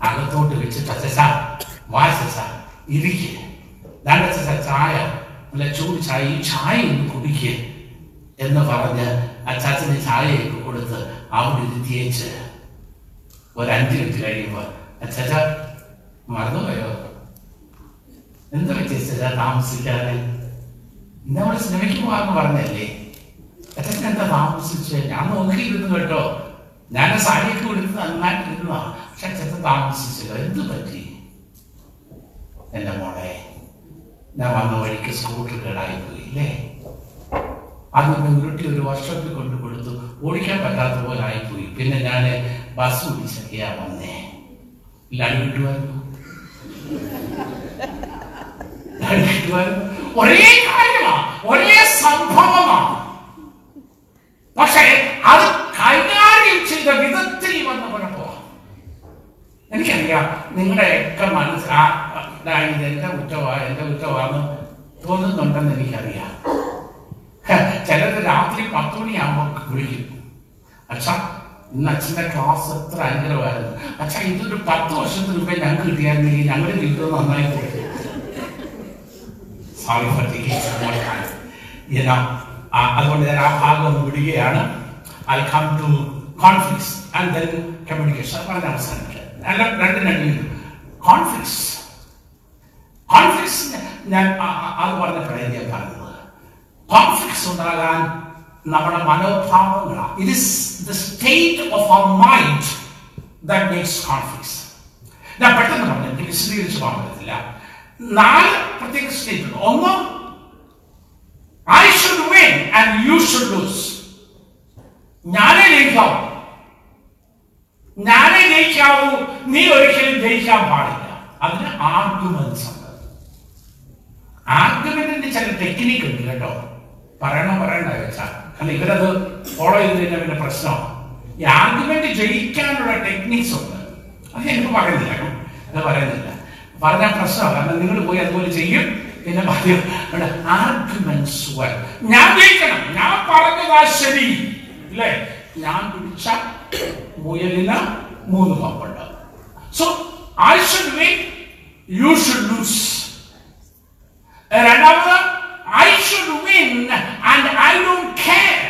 S1: അകത്തോട്ട് വെച്ചിട്ട് അച്ഛ വാശ ഇരിക്ക്. ദാണ്ടച്ച ചായ നല്ല ചൂട് ചായ ഈ ചായ ഒന്ന് കുടിക്ക്. എന്ന് പറഞ്ഞ് അച്ചാച്ചന് ചായയൊക്കെ കൊടുത്ത് അവിടെ ഇരുത്തിയേച്ച് ഒരു അഞ്ച് മിനിറ്റ് കഴിയുമ്പോൾ അച്ചാച്ച മറന്നുപോയോ? എന്താ പറ്റിയ താമസിക്കാതെ? ഇന്നവിടെ സിനിമയ്ക്ക് പോകാന്ന് പറഞ്ഞല്ലേ? അച്ഛൻ എന്താ താമസിച്ച്? ഞാൻ നോക്കിയിരുന്നു കേട്ടോ. ഞാൻ സാരിയൊക്കെ കൊടുത്ത് നന്നായിട്ട് ഇരുന്നതാ പക്ഷെ അച്ഛൻ താമസിച്ചില്ല. എന്ത് പറ്റി? എന്റെ മോളെ ഞാൻ വന്ന വഴിക്ക് സ്കൂട്ടർ കേടായി പോയി അന്ന് ഉരുട്ടി ഒരു വർഷത്തിൽ കൊണ്ട് കൊടുത്തു. ഓടിക്കാൻ പറ്റാത്ത പോലെ ആയിപ്പോയി. പിന്നെ ഞാൻ ബസ് പിടിച്ചൊക്കെയാ വന്നേ. ഇല്ലാണ്ട് കിട്ടുമായിരുന്നു. ഒരേ കാര്യമാ. ഒരേ സംഭവമാ. പക്ഷേ അത് കൈകാര്യം ചെയ്ത വിധത്തിൽ വന്ന കുഴപ്പമാണ് എനിക്കറിയാം നിങ്ങളുടെയൊക്കെ മനസ്സ് ആ ദാ ഇത് എന്റെ കുറ്റമാ എന്റെ കുറ്റമാണെന്ന് തോന്നുന്നുണ്ടെന്ന് എനിക്കറിയാം. ചിലത് രാത്രി പത്ത് മണിയാകുമ്പോൾ വിളിക്കും അച്ഛാ ഇന്ന് അച്ഛന്റെ ക്ലാസ് എത്ര അനുഗ്രഹമായിരുന്നു അച്ഛാ ഇതൊരു പത്ത് വർഷത്തിന് മുമ്പേ ഞങ്ങൾക്ക് കിട്ടിയായിരുന്നെങ്കിൽ ഞങ്ങൾ കിട്ടുന്നത് നന്നായി അതുകൊണ്ട് ഞാൻ ആ ഭാഗം വിടുകയാണ്. I come to conflicts and then communication പറഞ്ഞ അവസാനിക്കുക അല്ല രണ്ടും രണ്ട് കോൺഫ്ലിക്സ് കോൺഫ്ലിക്സ് ഞാൻ അത് പറഞ്ഞ ഞാൻ പറഞ്ഞത് കോൺഫ്ലിക്ട്സ് ഉണ്ടാകാൻ നമ്മുടെ മനോഭാവങ്ങളാണ് it is the state of our mind that makes conflicts ഞാൻ പെട്ടെന്ന് പറഞ്ഞു എനിക്ക് വിശദീകരിച്ച് പോകാൻ പറ്റത്തില്ല. നാല് പ്രത്യേക സ്റ്റേറ്റ് ഉണ്ട്. ഒന്ന് I should win and you should lose ഞാനേ ജയിക്കാവൂ. ഞാനേ ജയിക്കാവൂ. നീ ഒരിക്കലും ജയിക്കാൻ പാടില്ല. അതിന് ആർഗ്യുമെന്റ്സ് ഉണ്ട്. ആർഗ്യുമെന്റിന്റെ ചില ടെക്നിക്ക് ഉണ്ട് കേട്ടോ. പറയണോ പറയണ്ട വെച്ചാൽ കാരണം ഇവരത് ഫോളോ ചെയ്ത് കഴിഞ്ഞാൽ പിന്നെ പ്രശ്നമാണ് ഈ ആർഗ്യുമെന്റ് ജയിക്കാനുള്ള ടെക്നിക്സ് ഉണ്ട്. അത് എനിക്ക് പറയുന്നില്ല. അത് പറയുന്നില്ല. പറഞ്ഞാൽ പ്രശ്നമാണ് കാരണം നിങ്ങൾ പോയി അതുപോലെ ചെയ്യും. പിന്നെ പറയും ആർഗ്യുമെന്റ്സ് ഞാൻ ജയിക്കണം. ഞാൻ പറഞ്ഞതാ ശരി. ഇല്ലേ? ഞാൻ പിടിച്ച മുയലിന് മൂന്ന് പമ്പുണ്ട് so I should you should lose രണ്ടാമത് I should win and I don't care.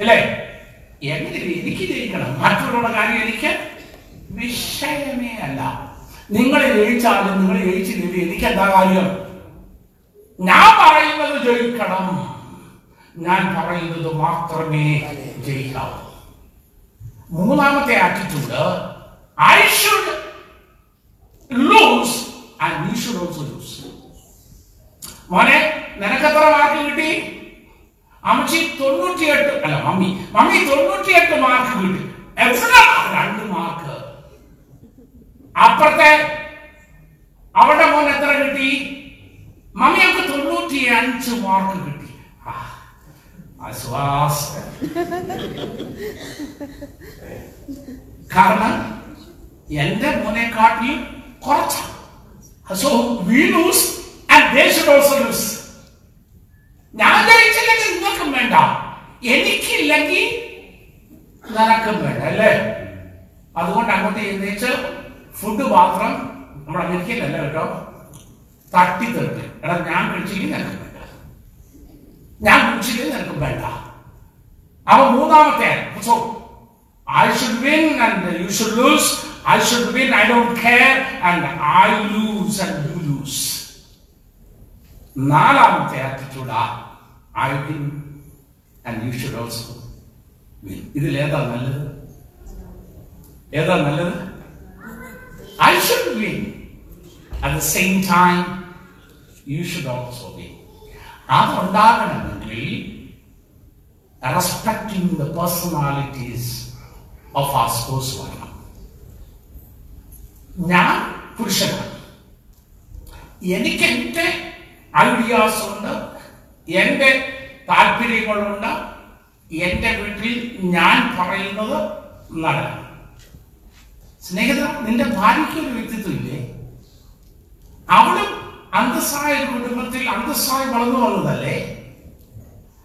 S1: അല്ലേ? എങ്ങനെ എനിക്ക് ജയിക്കണം മറ്റുള്ള കാര്യം എനിക്ക് വിഷയമേ അല്ല. നിങ്ങൾ ജയിച്ചാലും നിങ്ങൾ ജയിച്ചില്ലെങ്കിൽ എനിക്ക് എന്താ കാര്യം? ഞാൻ പറയുന്നത് ജയിക്കണം. ഞാൻ പറയുന്നത് മാത്രമേ ജയിക്കാവൂ. മൂന്നാമത്തെ attitude I should lose and you should also lose മോനെ നിനക്ക് എത്ര മാർക്ക് കിട്ടി? അമ്മച്ചി തൊണ്ണൂറ്റിയെട്ട് അല്ല മമ്മി. മമ്മി തൊണ്ണൂറ്റിയെട്ട് മാർക്ക് കിട്ടി. എത്ര? രണ്ട് മാർക്ക് അപ്പുറത്തെ അവളുടെ മോൻ എത്ര കിട്ടി? മമ്മിയൊക്കെ തൊണ്ണൂറ്റി അഞ്ച് മാർക്ക് കിട്ടി. കാരണം എന്റെ മോനെക്കാട്ടിലും കുറച്ച. So we lose and they should also lose. ഞാൻ ജയിച്ചില്ലെങ്കിൽ നിങ്ങൾക്കും വേണ്ട. എനിക്കില്ലെങ്കിൽ നിനക്കും വേണ്ട അല്ലേ? അതുകൊണ്ട് അങ്ങോട്ട് എഴുന്നേച്ച് ഫുഡ് മാത്രം നമ്മൾ അമേരിക്കയിലല്ല കേട്ടോ തട്ടിത്തെറിട്ട് എടാ ഞാൻ കഴിച്ചില്ലെങ്കിൽ നിനക്കും വേണ്ട. ഞാൻ കുടിച്ചില്ലെങ്കിൽ നിനക്കും വേണ്ട. അപ്പൊ മൂന്നാമത്തെ so I should win and you should lose. I should win, I don't care, and I lose and you lose. നാലാമത്തെ ആറ്റിറ്റ്യൂഡാ I win and you should also win ഇതിൽ ഏതാ നല്ലത്? ഏതാ നല്ലത്? I should win at the same time you should also win അതുണ്ടാകണമെങ്കിൽ respecting the personalities of ആ spouse വരണം ഞാൻ പുരുഷനാണ്. എനിക്ക് എന്റെ ഐഡിയാസ് ഉണ്ട് എന്റെ താല്പര്യങ്ങളുണ്ട് എന്റെ വീട്ടിൽ ഞാൻ പറയുന്നത് നടക്കും. സ്നേഹിത നിന്റെ ഭാര്യയ്ക്ക് ഒരു വ്യക്തിത്വം ഇല്ലേ അവളും അന്തസ്സായ കുടുംബത്തിൽ അന്തസ്സായി വളർന്നു വന്നതല്ലേ?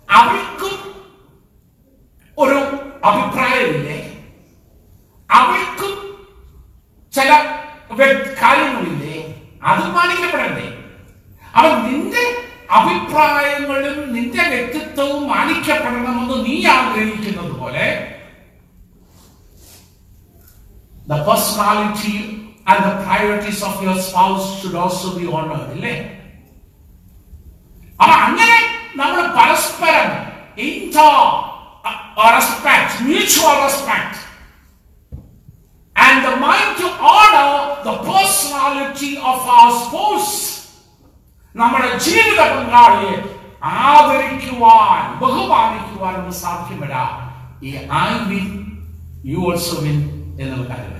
S1: അവൾക്കും ഒരു അഭിപ്രായമില്ലേ? അവൾക്കും ചില കാര്യങ്ങളില്ലേ അത് മാനിക്കപ്പെടണ്ടേ? അവൻ നിന്റെ അഭിപ്രായങ്ങളും നിന്റെ വ്യക്തിത്വവും മാനിക്കപ്പെടണമെന്ന് നീ ആഗ്രഹിക്കുന്നത് പോലെ the personality and the priorities of your spouse should also be honored അല്ലേ അപ്പൊ അങ്ങനെ നമ്മൾ പരസ്പരം respect mutual respect and the mind to honor the personality of our spouse. നമ്മുടെ ജീവിത പങ്കാളിയെ ആദരിക്കുവാൻ ബഹുമാനിക്കുവാൻ നമുക്ക് സാധ്യമല്ല. ഈ I win you also win എന്നുള്ള കാര്യം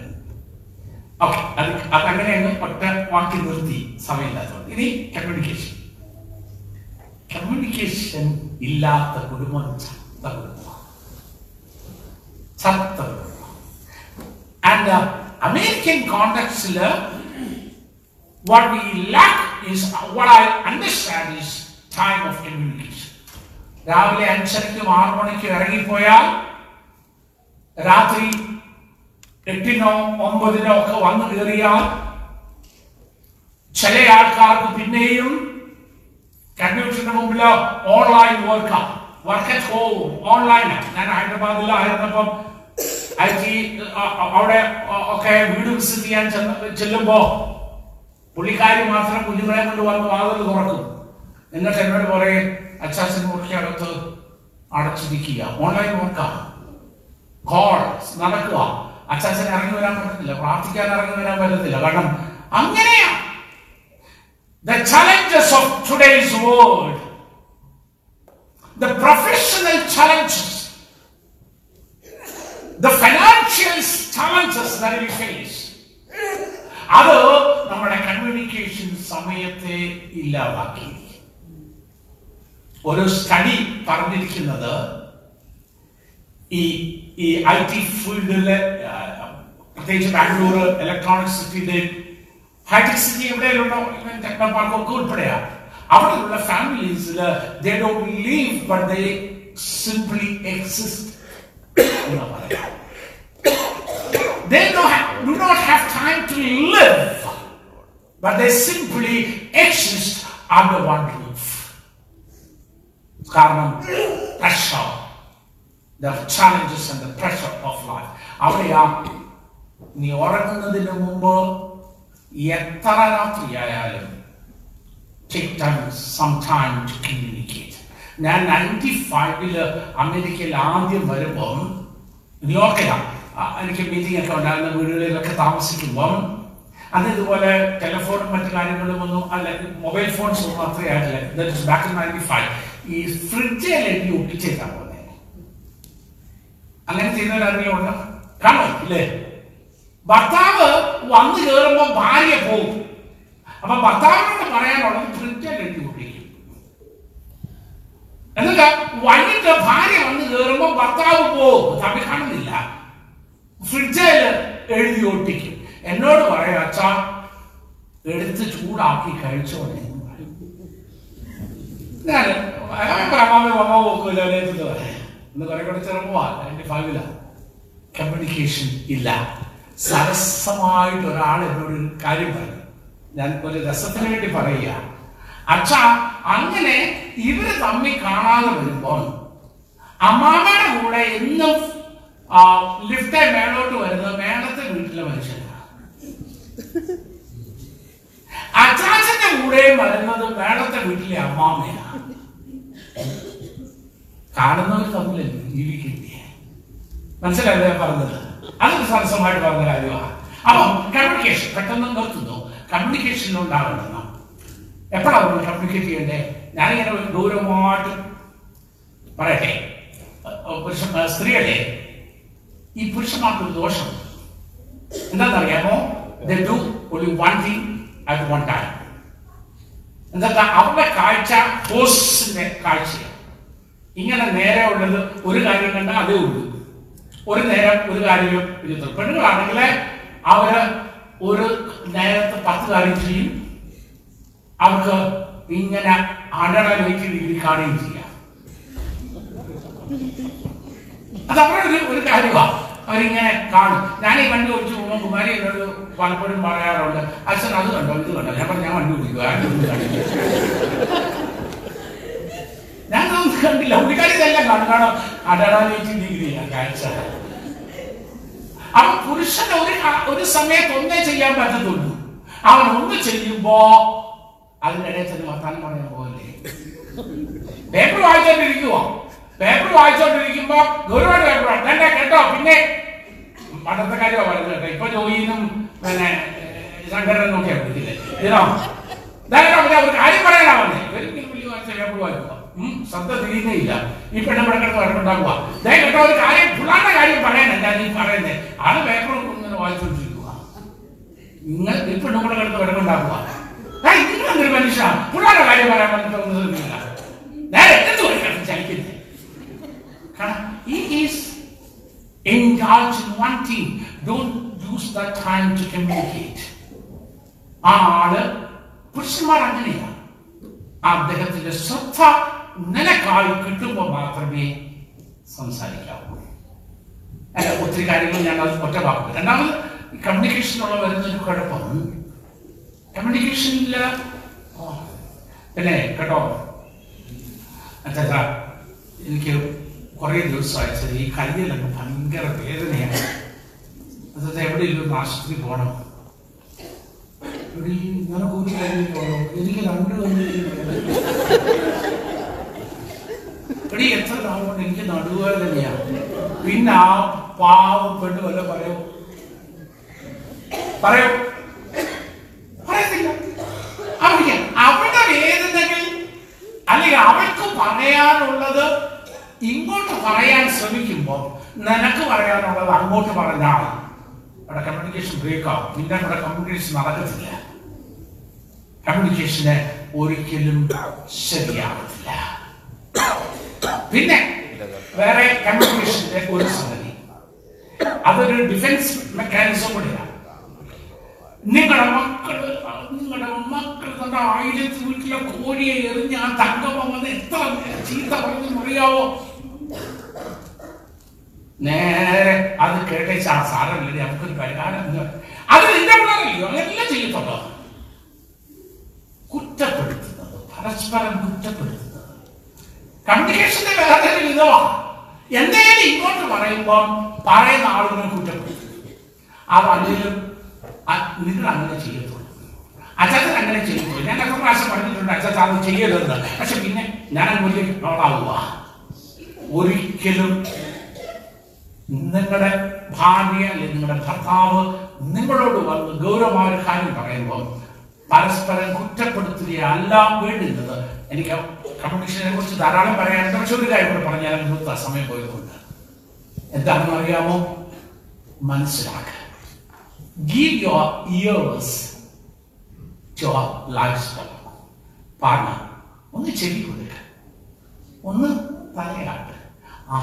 S1: ഓക്കെ അത് അതങ്ങനെയാണ് ഒറ്റ വാക്കി നിർത്തി സമയമില്ലാത്തത് ഇനി കമ്മ്യൂണിക്കേഷൻ കമ്മ്യൂണിക്കേഷൻ ഇല്ലാത്ത കുടുംബം ചത്ത കുടുംബം ചത്ത കുടുംബം. ആൻഡ് അമേരിക്കൻ കോണ്ടക്സിൽ what we lack is what I understand is time of communication. രാവിലെ അഞ്ചരയ്ക്കും ആറു മണിക്കും ഇറങ്ങിപ്പോയാൽ രാത്രി എട്ടിനോ ഒമ്പതിനോ ഒക്കെ വന്നു കയറിയാൽ ചില ആൾക്കാർക്ക് പിന്നെയും കമ്പ്യൂട്ടറിന് മുമ്പിൽ online work work at home online ഞാൻ ഹൈദരാബാദിലായിരുന്നപ്പം ടി അവിടെ ഒക്കെ വീട് വിസിറ്റ് ചെയ്യാൻ ചെല്ലുമ്പോ പുള്ളിക്കാരി മാത്രം കുഞ്ഞുങ്ങളെ കൊണ്ട് വന്ന് വാതിൽ തുറക്കും. എന്നിട്ട് എന്നോട് പറയും അച്ചാച്ചൻ മുറിക്കകത്ത് അടച്ചിരിക്കുക. ഓൺലൈൻ വർക്കാ കോൾ നടക്കുക. അച്ചാച്ചൻ ഇറങ്ങി വരാൻ പറ്റത്തില്ല. പ്രാർത്ഥിക്കാൻ ഇറങ്ങി വരാൻ പറ്റത്തില്ല. കാരണം അങ്ങനെയാ. The challenges of today's world the professional challenges the financial challenges face അത് നമ്മുടെ കമ്മ്യൂണിക്കേഷൻ സമയത്തെ ഇല്ലാതാക്കി. ഒരു സ്റ്റഡി പറഞ്ഞിരിക്കുന്നത് ഈ ഈ ഐ ടി ഫീൽഡിലെ പ്രത്യേകിച്ച് ബാംഗ്ലൂർ ഇലക്ട്രോണിക് സിറ്റിയിലെ ഹൈടെക് സിറ്റി എവിടെയുണ്ടോ ടെക്നോ പാർക്കൊക്കെ ഉൾപ്പെടെയാ. അവിടെയുള്ള ഫാമിലീസിൽ they don't live but they simply exist they do, ha- do not have time to live, but they simply exist under one roof. കാരണം pressure, the challenges and the pressure of life. അവിടെയാ നീ ഉറങ്ങുന്നതിന് മുമ്പ് എത്ര രാത്രിയായാലും take time, some time to communicate. ഞാൻ ninety ഫൈവിൽ അമേരിക്കയിൽ ആദ്യം വരുമ്പം ന്യൂയോർക്കിലാണ് എനിക്ക് മീറ്റിംഗ് ഒക്കെ ഉണ്ടായിരുന്ന വീടുകളിലൊക്കെ താമസിക്കുമ്പം അത് ഇതുപോലെ ടെലിഫോണും മറ്റു കാര്യങ്ങളും ഒന്നും അല്ല മൊബൈൽ ഫോൺസ് ഒന്നും അത്രയും ആയിട്ടില്ല. ബാക്ക് ഇൻ നയന്റി ഫൈവ് ഈ ഫ്രിഡ്ജിൽ എനിക്ക് ഒട്ടിച്ചേക്കാൻ പോകുന്നത് അങ്ങനെ ചെയ്യുന്നവരാരെങ്കിലും ഉണ്ടോ? കാണോ ഇല്ലേ? ഭർത്താവ് വന്നു കയറുമ്പോൾ ഭാര്യ പോകും അപ്പൊ ഭർത്താവിനോട് പറയാനുള്ളത് ഫ്രിഡ്ജിൽ എഴുതി ഒട്ടിക്കും എന്നിട്ട് വൈകിട്ട് ഭാര്യ വന്ന് കയറുമ്പോ ഭർത്താവ് പോകും. തമ്മിൽ കാണുന്നില്ല ഫ്രിഡ്ജിൽ എഴുതി ഒട്ടിക്കും. എന്നോട് പറയാ അച്ഛ എടുത്ത് ചൂടാക്കി കഴിച്ചോളെ. ഞാൻ കമ്മ്യൂണിക്കേഷൻ ഇല്ല. സരസമായിട്ട് ഒരാൾ എന്നോട് കാര്യം പറഞ്ഞു. ഞാൻ ഒരു രസത്തിന് വേണ്ടി പറയുക അച്ഛാ അങ്ങനെ ഇവർ തമ്മിൽ കാണാതെ വരുമ്പോൾ അമ്മാമ്മയുടെ കൂടെ എന്നും ലിഫ്റ്റ് മേളോട്ട് വരുന്നത് മേളത്തെ വീട്ടിലെ മനുഷ്യനാണ് അച്ചാച്ചന്റെ കൂടെ വരുന്നത് മേളത്തെ വീട്ടിലെ അമ്മാമ്മയാണ് കാണുന്നവർ തമ്മിൽ ജീവിക്കില്ലേ? മനസ്സിലായില്ലേ പറഞ്ഞത്? അതൊരു സരസമായിട്ട് പറഞ്ഞ കാര്യമാണ് അപ്പൊ കമ്മ്യൂണിക്കേഷൻ പെട്ടെന്ന് നിർത്തുന്നു കമ്മ്യൂണിക്കേഷൻ ഉണ്ടാകണം. എപ്പോഴാണ് നമ്മൾ കമ്മ്യൂണിക്കേറ്റ് ചെയ്യണ്ടേ ഞാനിങ്ങനെ ഒരു ദൂരമായിട്ട് പറയട്ടെ. പുരുഷ സ്ത്രീയല്ലേ? ഈ പുരുഷന്മാർക്കൊരു ദോഷം. എന്താണെന്നറിയാമോ? They do only one thing at one time എന്താ അവരുടെ കാഴ്ച ഫോഴ്സിന്റെ കാഴ്ചയാണ്. ഇങ്ങനെ നേരെ ഉള്ളത് ഒരു കാര്യം കണ്ടാൽ അതേ ഉള്ളൂ. ഒരു നേരം ഒരു കാര്യം പെണ്ണുങ്ങളാണെങ്കിൽ അവർ ഒരു നേരത്തെ പത്ത് കാര്യം ചെയ്യും അവർക്ക് ഇങ്ങനെ അടണ വീട്ടിൽ ഡിഗ്രി കാണുകയും ചെയ്യാം. അത് അവരുടെ ഒരു കാര്യമാണ് അവരിങ്ങനെ കാണും. ഈ വണ്ടി ഓടിച്ചു പോകുമ്പോൾ കുമാരി എന്നോട് പലപ്പോഴും പറയാറുണ്ട് അച്ഛൻ അത് കണ്ടോ ഇത് കണ്ടോ? ഞാൻ പറഞ്ഞു ഞാൻ വണ്ടി ഓടിക്കുക ഞാൻ കണ്ടില്ല. പുള്ളിക്കാരി ഇതെല്ലാം കാണും. കാണോ അടടാനേറ്റി ഡിഗ്രിയാണ് കാഴ്ച. അവൻ പുരുഷൻ ഒരു ഒരു സമയത്ത് ഒന്നേ ചെയ്യാൻ പറ്റത്തുള്ളൂ. അവൻ ഒന്ന് ചെയ്യുമ്പോ അതിനിടയിൽ ചെന്ന് വർത്താനം പറയാൻ പോലെ പേപ്പർ വായിച്ചോണ്ടിരിക്കുമോ പേപ്പർ വായിച്ചോണ്ടിരിക്കുമ്പോ ഗൗരവമായിട്ട് പേപ്പർ തന്നെ കേട്ടോ? പിന്നെ പണ്ടത്തെ കാര്യമാണ് പറയുന്നത് കേട്ടോ. ഇപ്പൊ ജോയിനും പിന്നെ ശങ്കരനും നോക്കിയാ വിളിക്കില്ലേ ഇതിനോ ഒരു കാര്യം പറയാനാ വന്നേ ഒരിക്കലും വലിയ വായിച്ച പേപ്പർ വായിക്കുക ശ്രദ്ധ തിരിയുന്നില്ല ഈ പെണ്ണുമ്പടെ കിടന്ന് വരണ്ടാക്കുക ദേ കേട്ടോ ഒരു കാര്യം പുള്ളാന്റെ കാര്യം പറയാനല്ല നീ പറയുന്നത് ആൾ പേപ്പർ ഇങ്ങനെ വായിച്ചോണ്ടിരിക്കുക നിങ്ങൾ ഈ പെണ്ണുമ്പടെ കിടന്ന് വരണ്ടാക്കുക നിങ്ങളെന്തൊരു മനുഷ്യ. പുള്ളാന്റെ കാര്യം പറയാൻ ശ്രമിക്കില്ല നേരെ എന്ത് വഴിക്കാണ് ചലിക്കുന്നത് കാരണം he is indulged in one thing. Don't use that time to communicate. ആ ആൾ പുരുഷന്മാർ അങ്ങനെയാണ് അദ്ദേഹത്തിന്റെ ശ്രദ്ധ നിലക്കായി കിട്ടുമ്പോൾ മാത്രമേ സംസാരിക്കാവൂ. അല്ല ഒത്തിരി കാര്യങ്ങൾ ഞാൻ അത് ഒറ്റ വാക്കും രണ്ടാമത് കമ്മ്യൂണിക്കേഷനുള്ള വരുന്നൊരു കുഴപ്പം. കമ്മ്യൂണിക്കേഷനിൽ അല്ലേ കേട്ടോ. അച്ഛാ എനിക്ക് കുറേ ദിവസമായി സാർ ഈ കയ്യിലൊക്കെ ഭയങ്കര വേദനയാണ്. അതായത് എവിടെയെങ്കിലും ഒന്ന് ആശുപത്രി പോകണം നിനക്ക് ഒരു കാര്യം പോകണം എനിക്ക് രണ്ട് ഇവിടെ എത്ര നാളുകൊണ്ട് എനിക്ക് നടുവേദനയാണ് പിന്നെ ആ പാവപ്പെട്ട് വല്ല പറയോ? പറയോ പറയത്തില്ല അവർക്ക് അവരുടെ വേദനകൾ അല്ലെങ്കിൽ അവൾക്ക് പറയാനുള്ളത് ഇങ്ങോട്ട് പറയാൻ ശ്രമിക്കുമ്പോൾ നിനക്ക് പറയാനുള്ളത് അങ്ങോട്ട് പറഞ്ഞാൽ അവിടെ കമ്മ്യൂണിക്കേഷൻ ബ്രേക്ക് ആവും. പിന്നെ അവിടെ കമ്മ്യൂണിക്കേഷൻ നടക്കത്തില്ല. കമ്മ്യൂണിക്കേഷന് ഒരിക്കലും ശരിയാവത്തില്ല. പിന്നെ വേറെ കമ്മ്യൂണിക്കേഷന്റെ ഒരു സംഗതി. അതൊരു ഡിഫൻസ് മെക്കാനിസം കൂടിയാണ്. നിങ്ങളുടെ മക്കൾ നിങ്ങളുടെ മക്കൾ തന്റെ ആയിരത്തി വീട്ടിലെ കോഴിയെ എറിഞ്ഞ് ആ തങ്കമ്മ വന്ന് എത്ര ചീത്ത പറഞ്ഞു അറിയാവോ? നേരെ അത് കേട്ടേച്ച് ആ സാരമില്ലേ നമുക്കൊരു പരിഹാരം. അത് നിന്റെ പിള്ളേരല്ലയോ? അതെല്ലാം ചെയ്യത്തുള്ളൂ? കുറ്റപ്പെടുത്തുന്നത് പരസ്പരം കുറ്റപ്പെടുത്തുന്നത്. കമ്മ്യൂണിക്കേഷന്റെ ഒരു വിധമാണ് എന്തെങ്കിലും ഇങ്ങോട്ട് പറയുമ്പോൾ പറയുന്ന ആളുകളെ കുറ്റപ്പെടുത്തും. അതല്ലെങ്കിലും നിങ്ങൾ അങ്ങനെ ചെയ്യത്തുള്ളൂ. അച്ഛൻ അങ്ങനെ ചെയ്യത്തുള്ളൂ. ഞാൻ എത്ര പ്രാവശ്യം പറഞ്ഞിട്ടുണ്ട് അച്ഛൻ അത് ചെയ്യരുത് പക്ഷെ പിന്നെ ഞാൻ വലിയ റോളാവുക ഒരിക്കലും നിങ്ങളുടെ ഭാര്യ അല്ലെങ്കിൽ നിങ്ങളുടെ ഭർത്താവ് നിങ്ങളോട് വന്ന് ഗൗരവമായ ഒരു കാര്യം പറയുമ്പോൾ പരസ്പരം കുറ്റപ്പെടുത്തുകയല്ല വേണ്ടുന്നത്. എനിക്ക് കമ്മ്യൂണിക്കേഷനെ കുറിച്ച് ധാരാളം പറയാനുണ്ട് പക്ഷെ ഒരു കാര്യം കൂടെ പറഞ്ഞാൽ സമയം പോയതുകൊണ്ട്. എന്താണെന്ന് അറിയാമോ? മനസ്സിലാക്കുക give your ears to your lifestyle. Partner ഒന്ന് ചെവി കൊടുക്ക. ഒന്ന് തലയാട്ട് ആ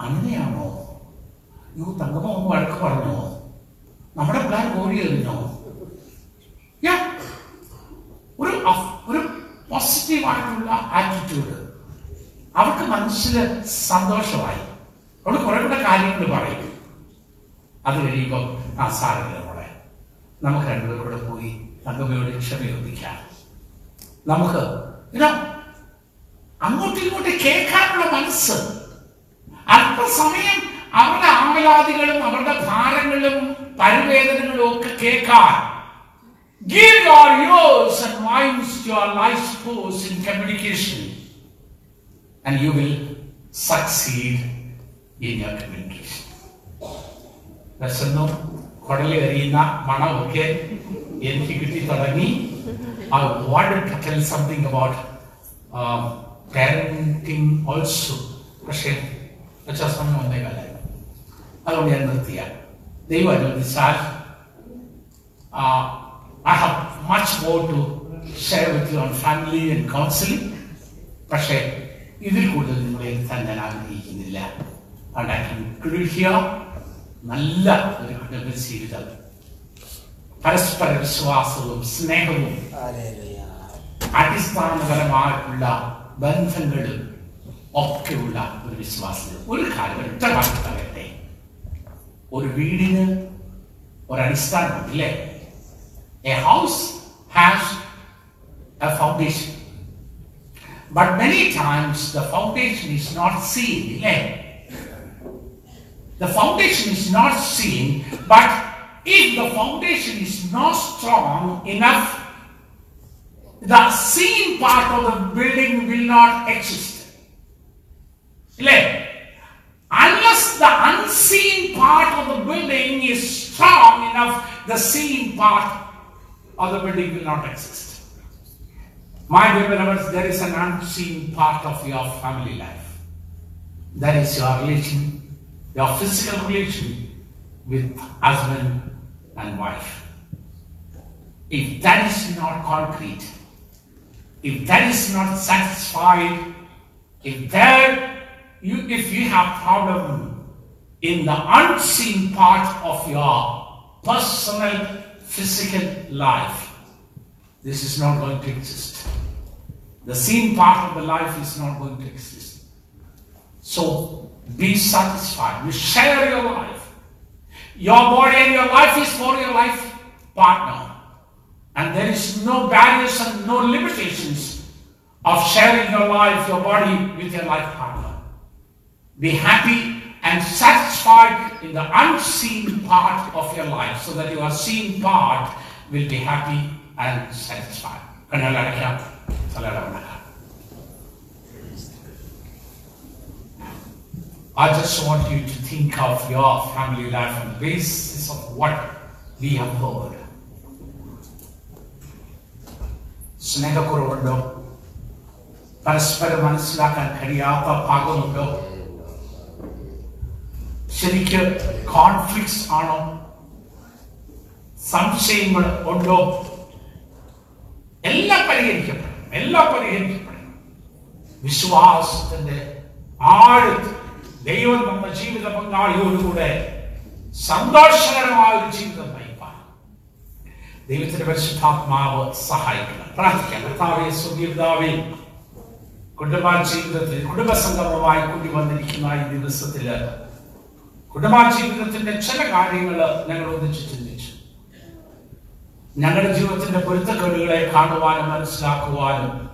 S1: അങ്ങനെയാണോ? യു തങ്കമ്മ ഒന്ന് വഴക്ക് പറഞ്ഞോ? നമ്മുടെ പിള്ളേർ കോഴി എറിഞ്ഞോ. ഒരു ഒരു പോസിറ്റീവായിട്ടുള്ള ആറ്റിറ്റ്യൂഡ് അവർക്ക് മനസ്സിൽ സന്തോഷമായി. അവിടെ കുറെ കൂടെ കാര്യങ്ങൾ പറയും. അത് കഴിയുമ്പോൾ ആ സാരമില്ല മോളെ. നമുക്ക് രണ്ടുപേരോട് പോയി തങ്കമ്മയോട് ക്ഷമയോദിക്കാം നമുക്ക് അങ്ങോട്ടും ഇങ്ങോട്ടും കേൾക്കാനുള്ള മനസ്സ്. അല്പസമയം അവരുടെ ആവലാദികളും അവരുടെ ഭാരങ്ങളും പരിവേദനകളും ഒക്കെ കേൾക്കാൻ. Give your ears and minds to communication. വിശന്നു കുടലിൽ അറിയുന്ന മണമൊക്കെ എനിക്ക് കിട്ടി തുടങ്ങി. I wanted to tell something about parenting also പക്ഷേ പക്ഷേ സമയം ഒന്നേ കാലം അതുകൊണ്ട് ഞാൻ നിർത്തിയ. ദൈവം അനുവദിച്ചാൽ I have much more to share with you on family and counselling പക്ഷേ ഇതിൽ കൂടുതൽ നിങ്ങളെ എത്താൻ ഞാൻ ആഗ്രഹിക്കുന്നില്ല. അതുകൊണ്ട് I. നല്ല ഒരു കുടുംബ ജീവിതം പരസ്പര വിശ്വാസവും സ്നേഹവും അടിസ്ഥാനപരമായിട്ടുള്ള ബന്ധങ്ങളും ഒക്കെയുള്ള ഒരു വിശ്വാസം ഒരു കാര്യം വാക്ക് പറയട്ടെ. ഒരു വീടിന് ഒരു അല്ലേ a house has a foundation but many times the foundation is not seen ഇല്ലേ? The foundation is not seen, but if the foundation is not strong enough, the seen part of the building will not exist. Unless the unseen part of the building is strong enough, the seen part of the building will not exist. My dear beloveds, there is an unseen part of your family life. That is your relation, your physical relation with husband and wife. If that is not concrete, if that is not satisfied, if there you if you have problem in the unseen part of your personal physical life, this is not going to exist. The seen part of the life is not going to exist. So be satisfied. You share your life. Your body and your life is for your life partner. And there is no barriers and no limitations of sharing your life, your body with your life partner. Be happy and satisfied in the unseen part of your life so that your seen part will be happy and satisfied. I just want you to think of your family life on the basis of what we have heard. സ്നേഹക്കുറവുണ്ടോ പരസ്പരം മനസ്സിലാക്കാൻ കഴിയാത്ത ഭാഗമുണ്ടോ ശരിക്ക് conflicts ആണോ സംശയങ്ങൾ ഉണ്ടോ എല്ലാം പരിഹരിക്കപ്പെടും എല്ലാം പരിഹരിക്കപ്പെടും വിശ്വാസത്തിന്റെ ആഴത്തിൽ ദൈവം നമ്മുടെ ജീവിത പങ്കാളിയോടുകൂടെ സന്തോഷകരമായ ഒരു ജീവിതം നയിപ്പാൻ. ദൈവത്തിന്റെ പരിശുദ്ധാത്മാവ് സഹായിക്കണം. പ്രാർത്ഥിക്കാം. കർത്താവെ സുദീർദാവേ കുടുംബ ജീവിതത്തിൽ കൂടി വന്നിരിക്കുന്ന ഈ ദിവസത്തിൽ കുടുംബ ജീവിതത്തിന്റെ ചില കാര്യങ്ങൾ ഞങ്ങൾ ഒന്നിച്ച് ചിന്തിച്ചു. ഞങ്ങളുടെ ജീവിതത്തിന്റെ പൊരുത്തക്കേടുകളെ കാണുവാനും മനസ്സിലാക്കുവാനും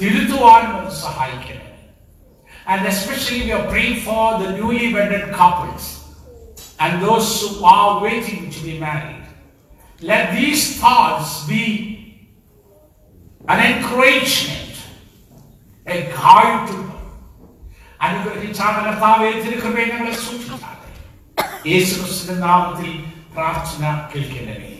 S1: തിരുത്തുവാനും അത് സഹായിക്കണം. and especially we are praying for the newly wedded couples and those who are waiting to be married. Let these thoughts be an encouragement, a guide to them. അനുഗ്രഹിച്ചാണ് കർത്താവെ തിരുക്കൃപയെ ഞങ്ങളെ സൂക്ഷിച്ചാട്ടെ യേശു ക്രിസ്തുവിന്റെ നാമത്തിൽ പ്രാർത്ഥന കേൾക്കണമേ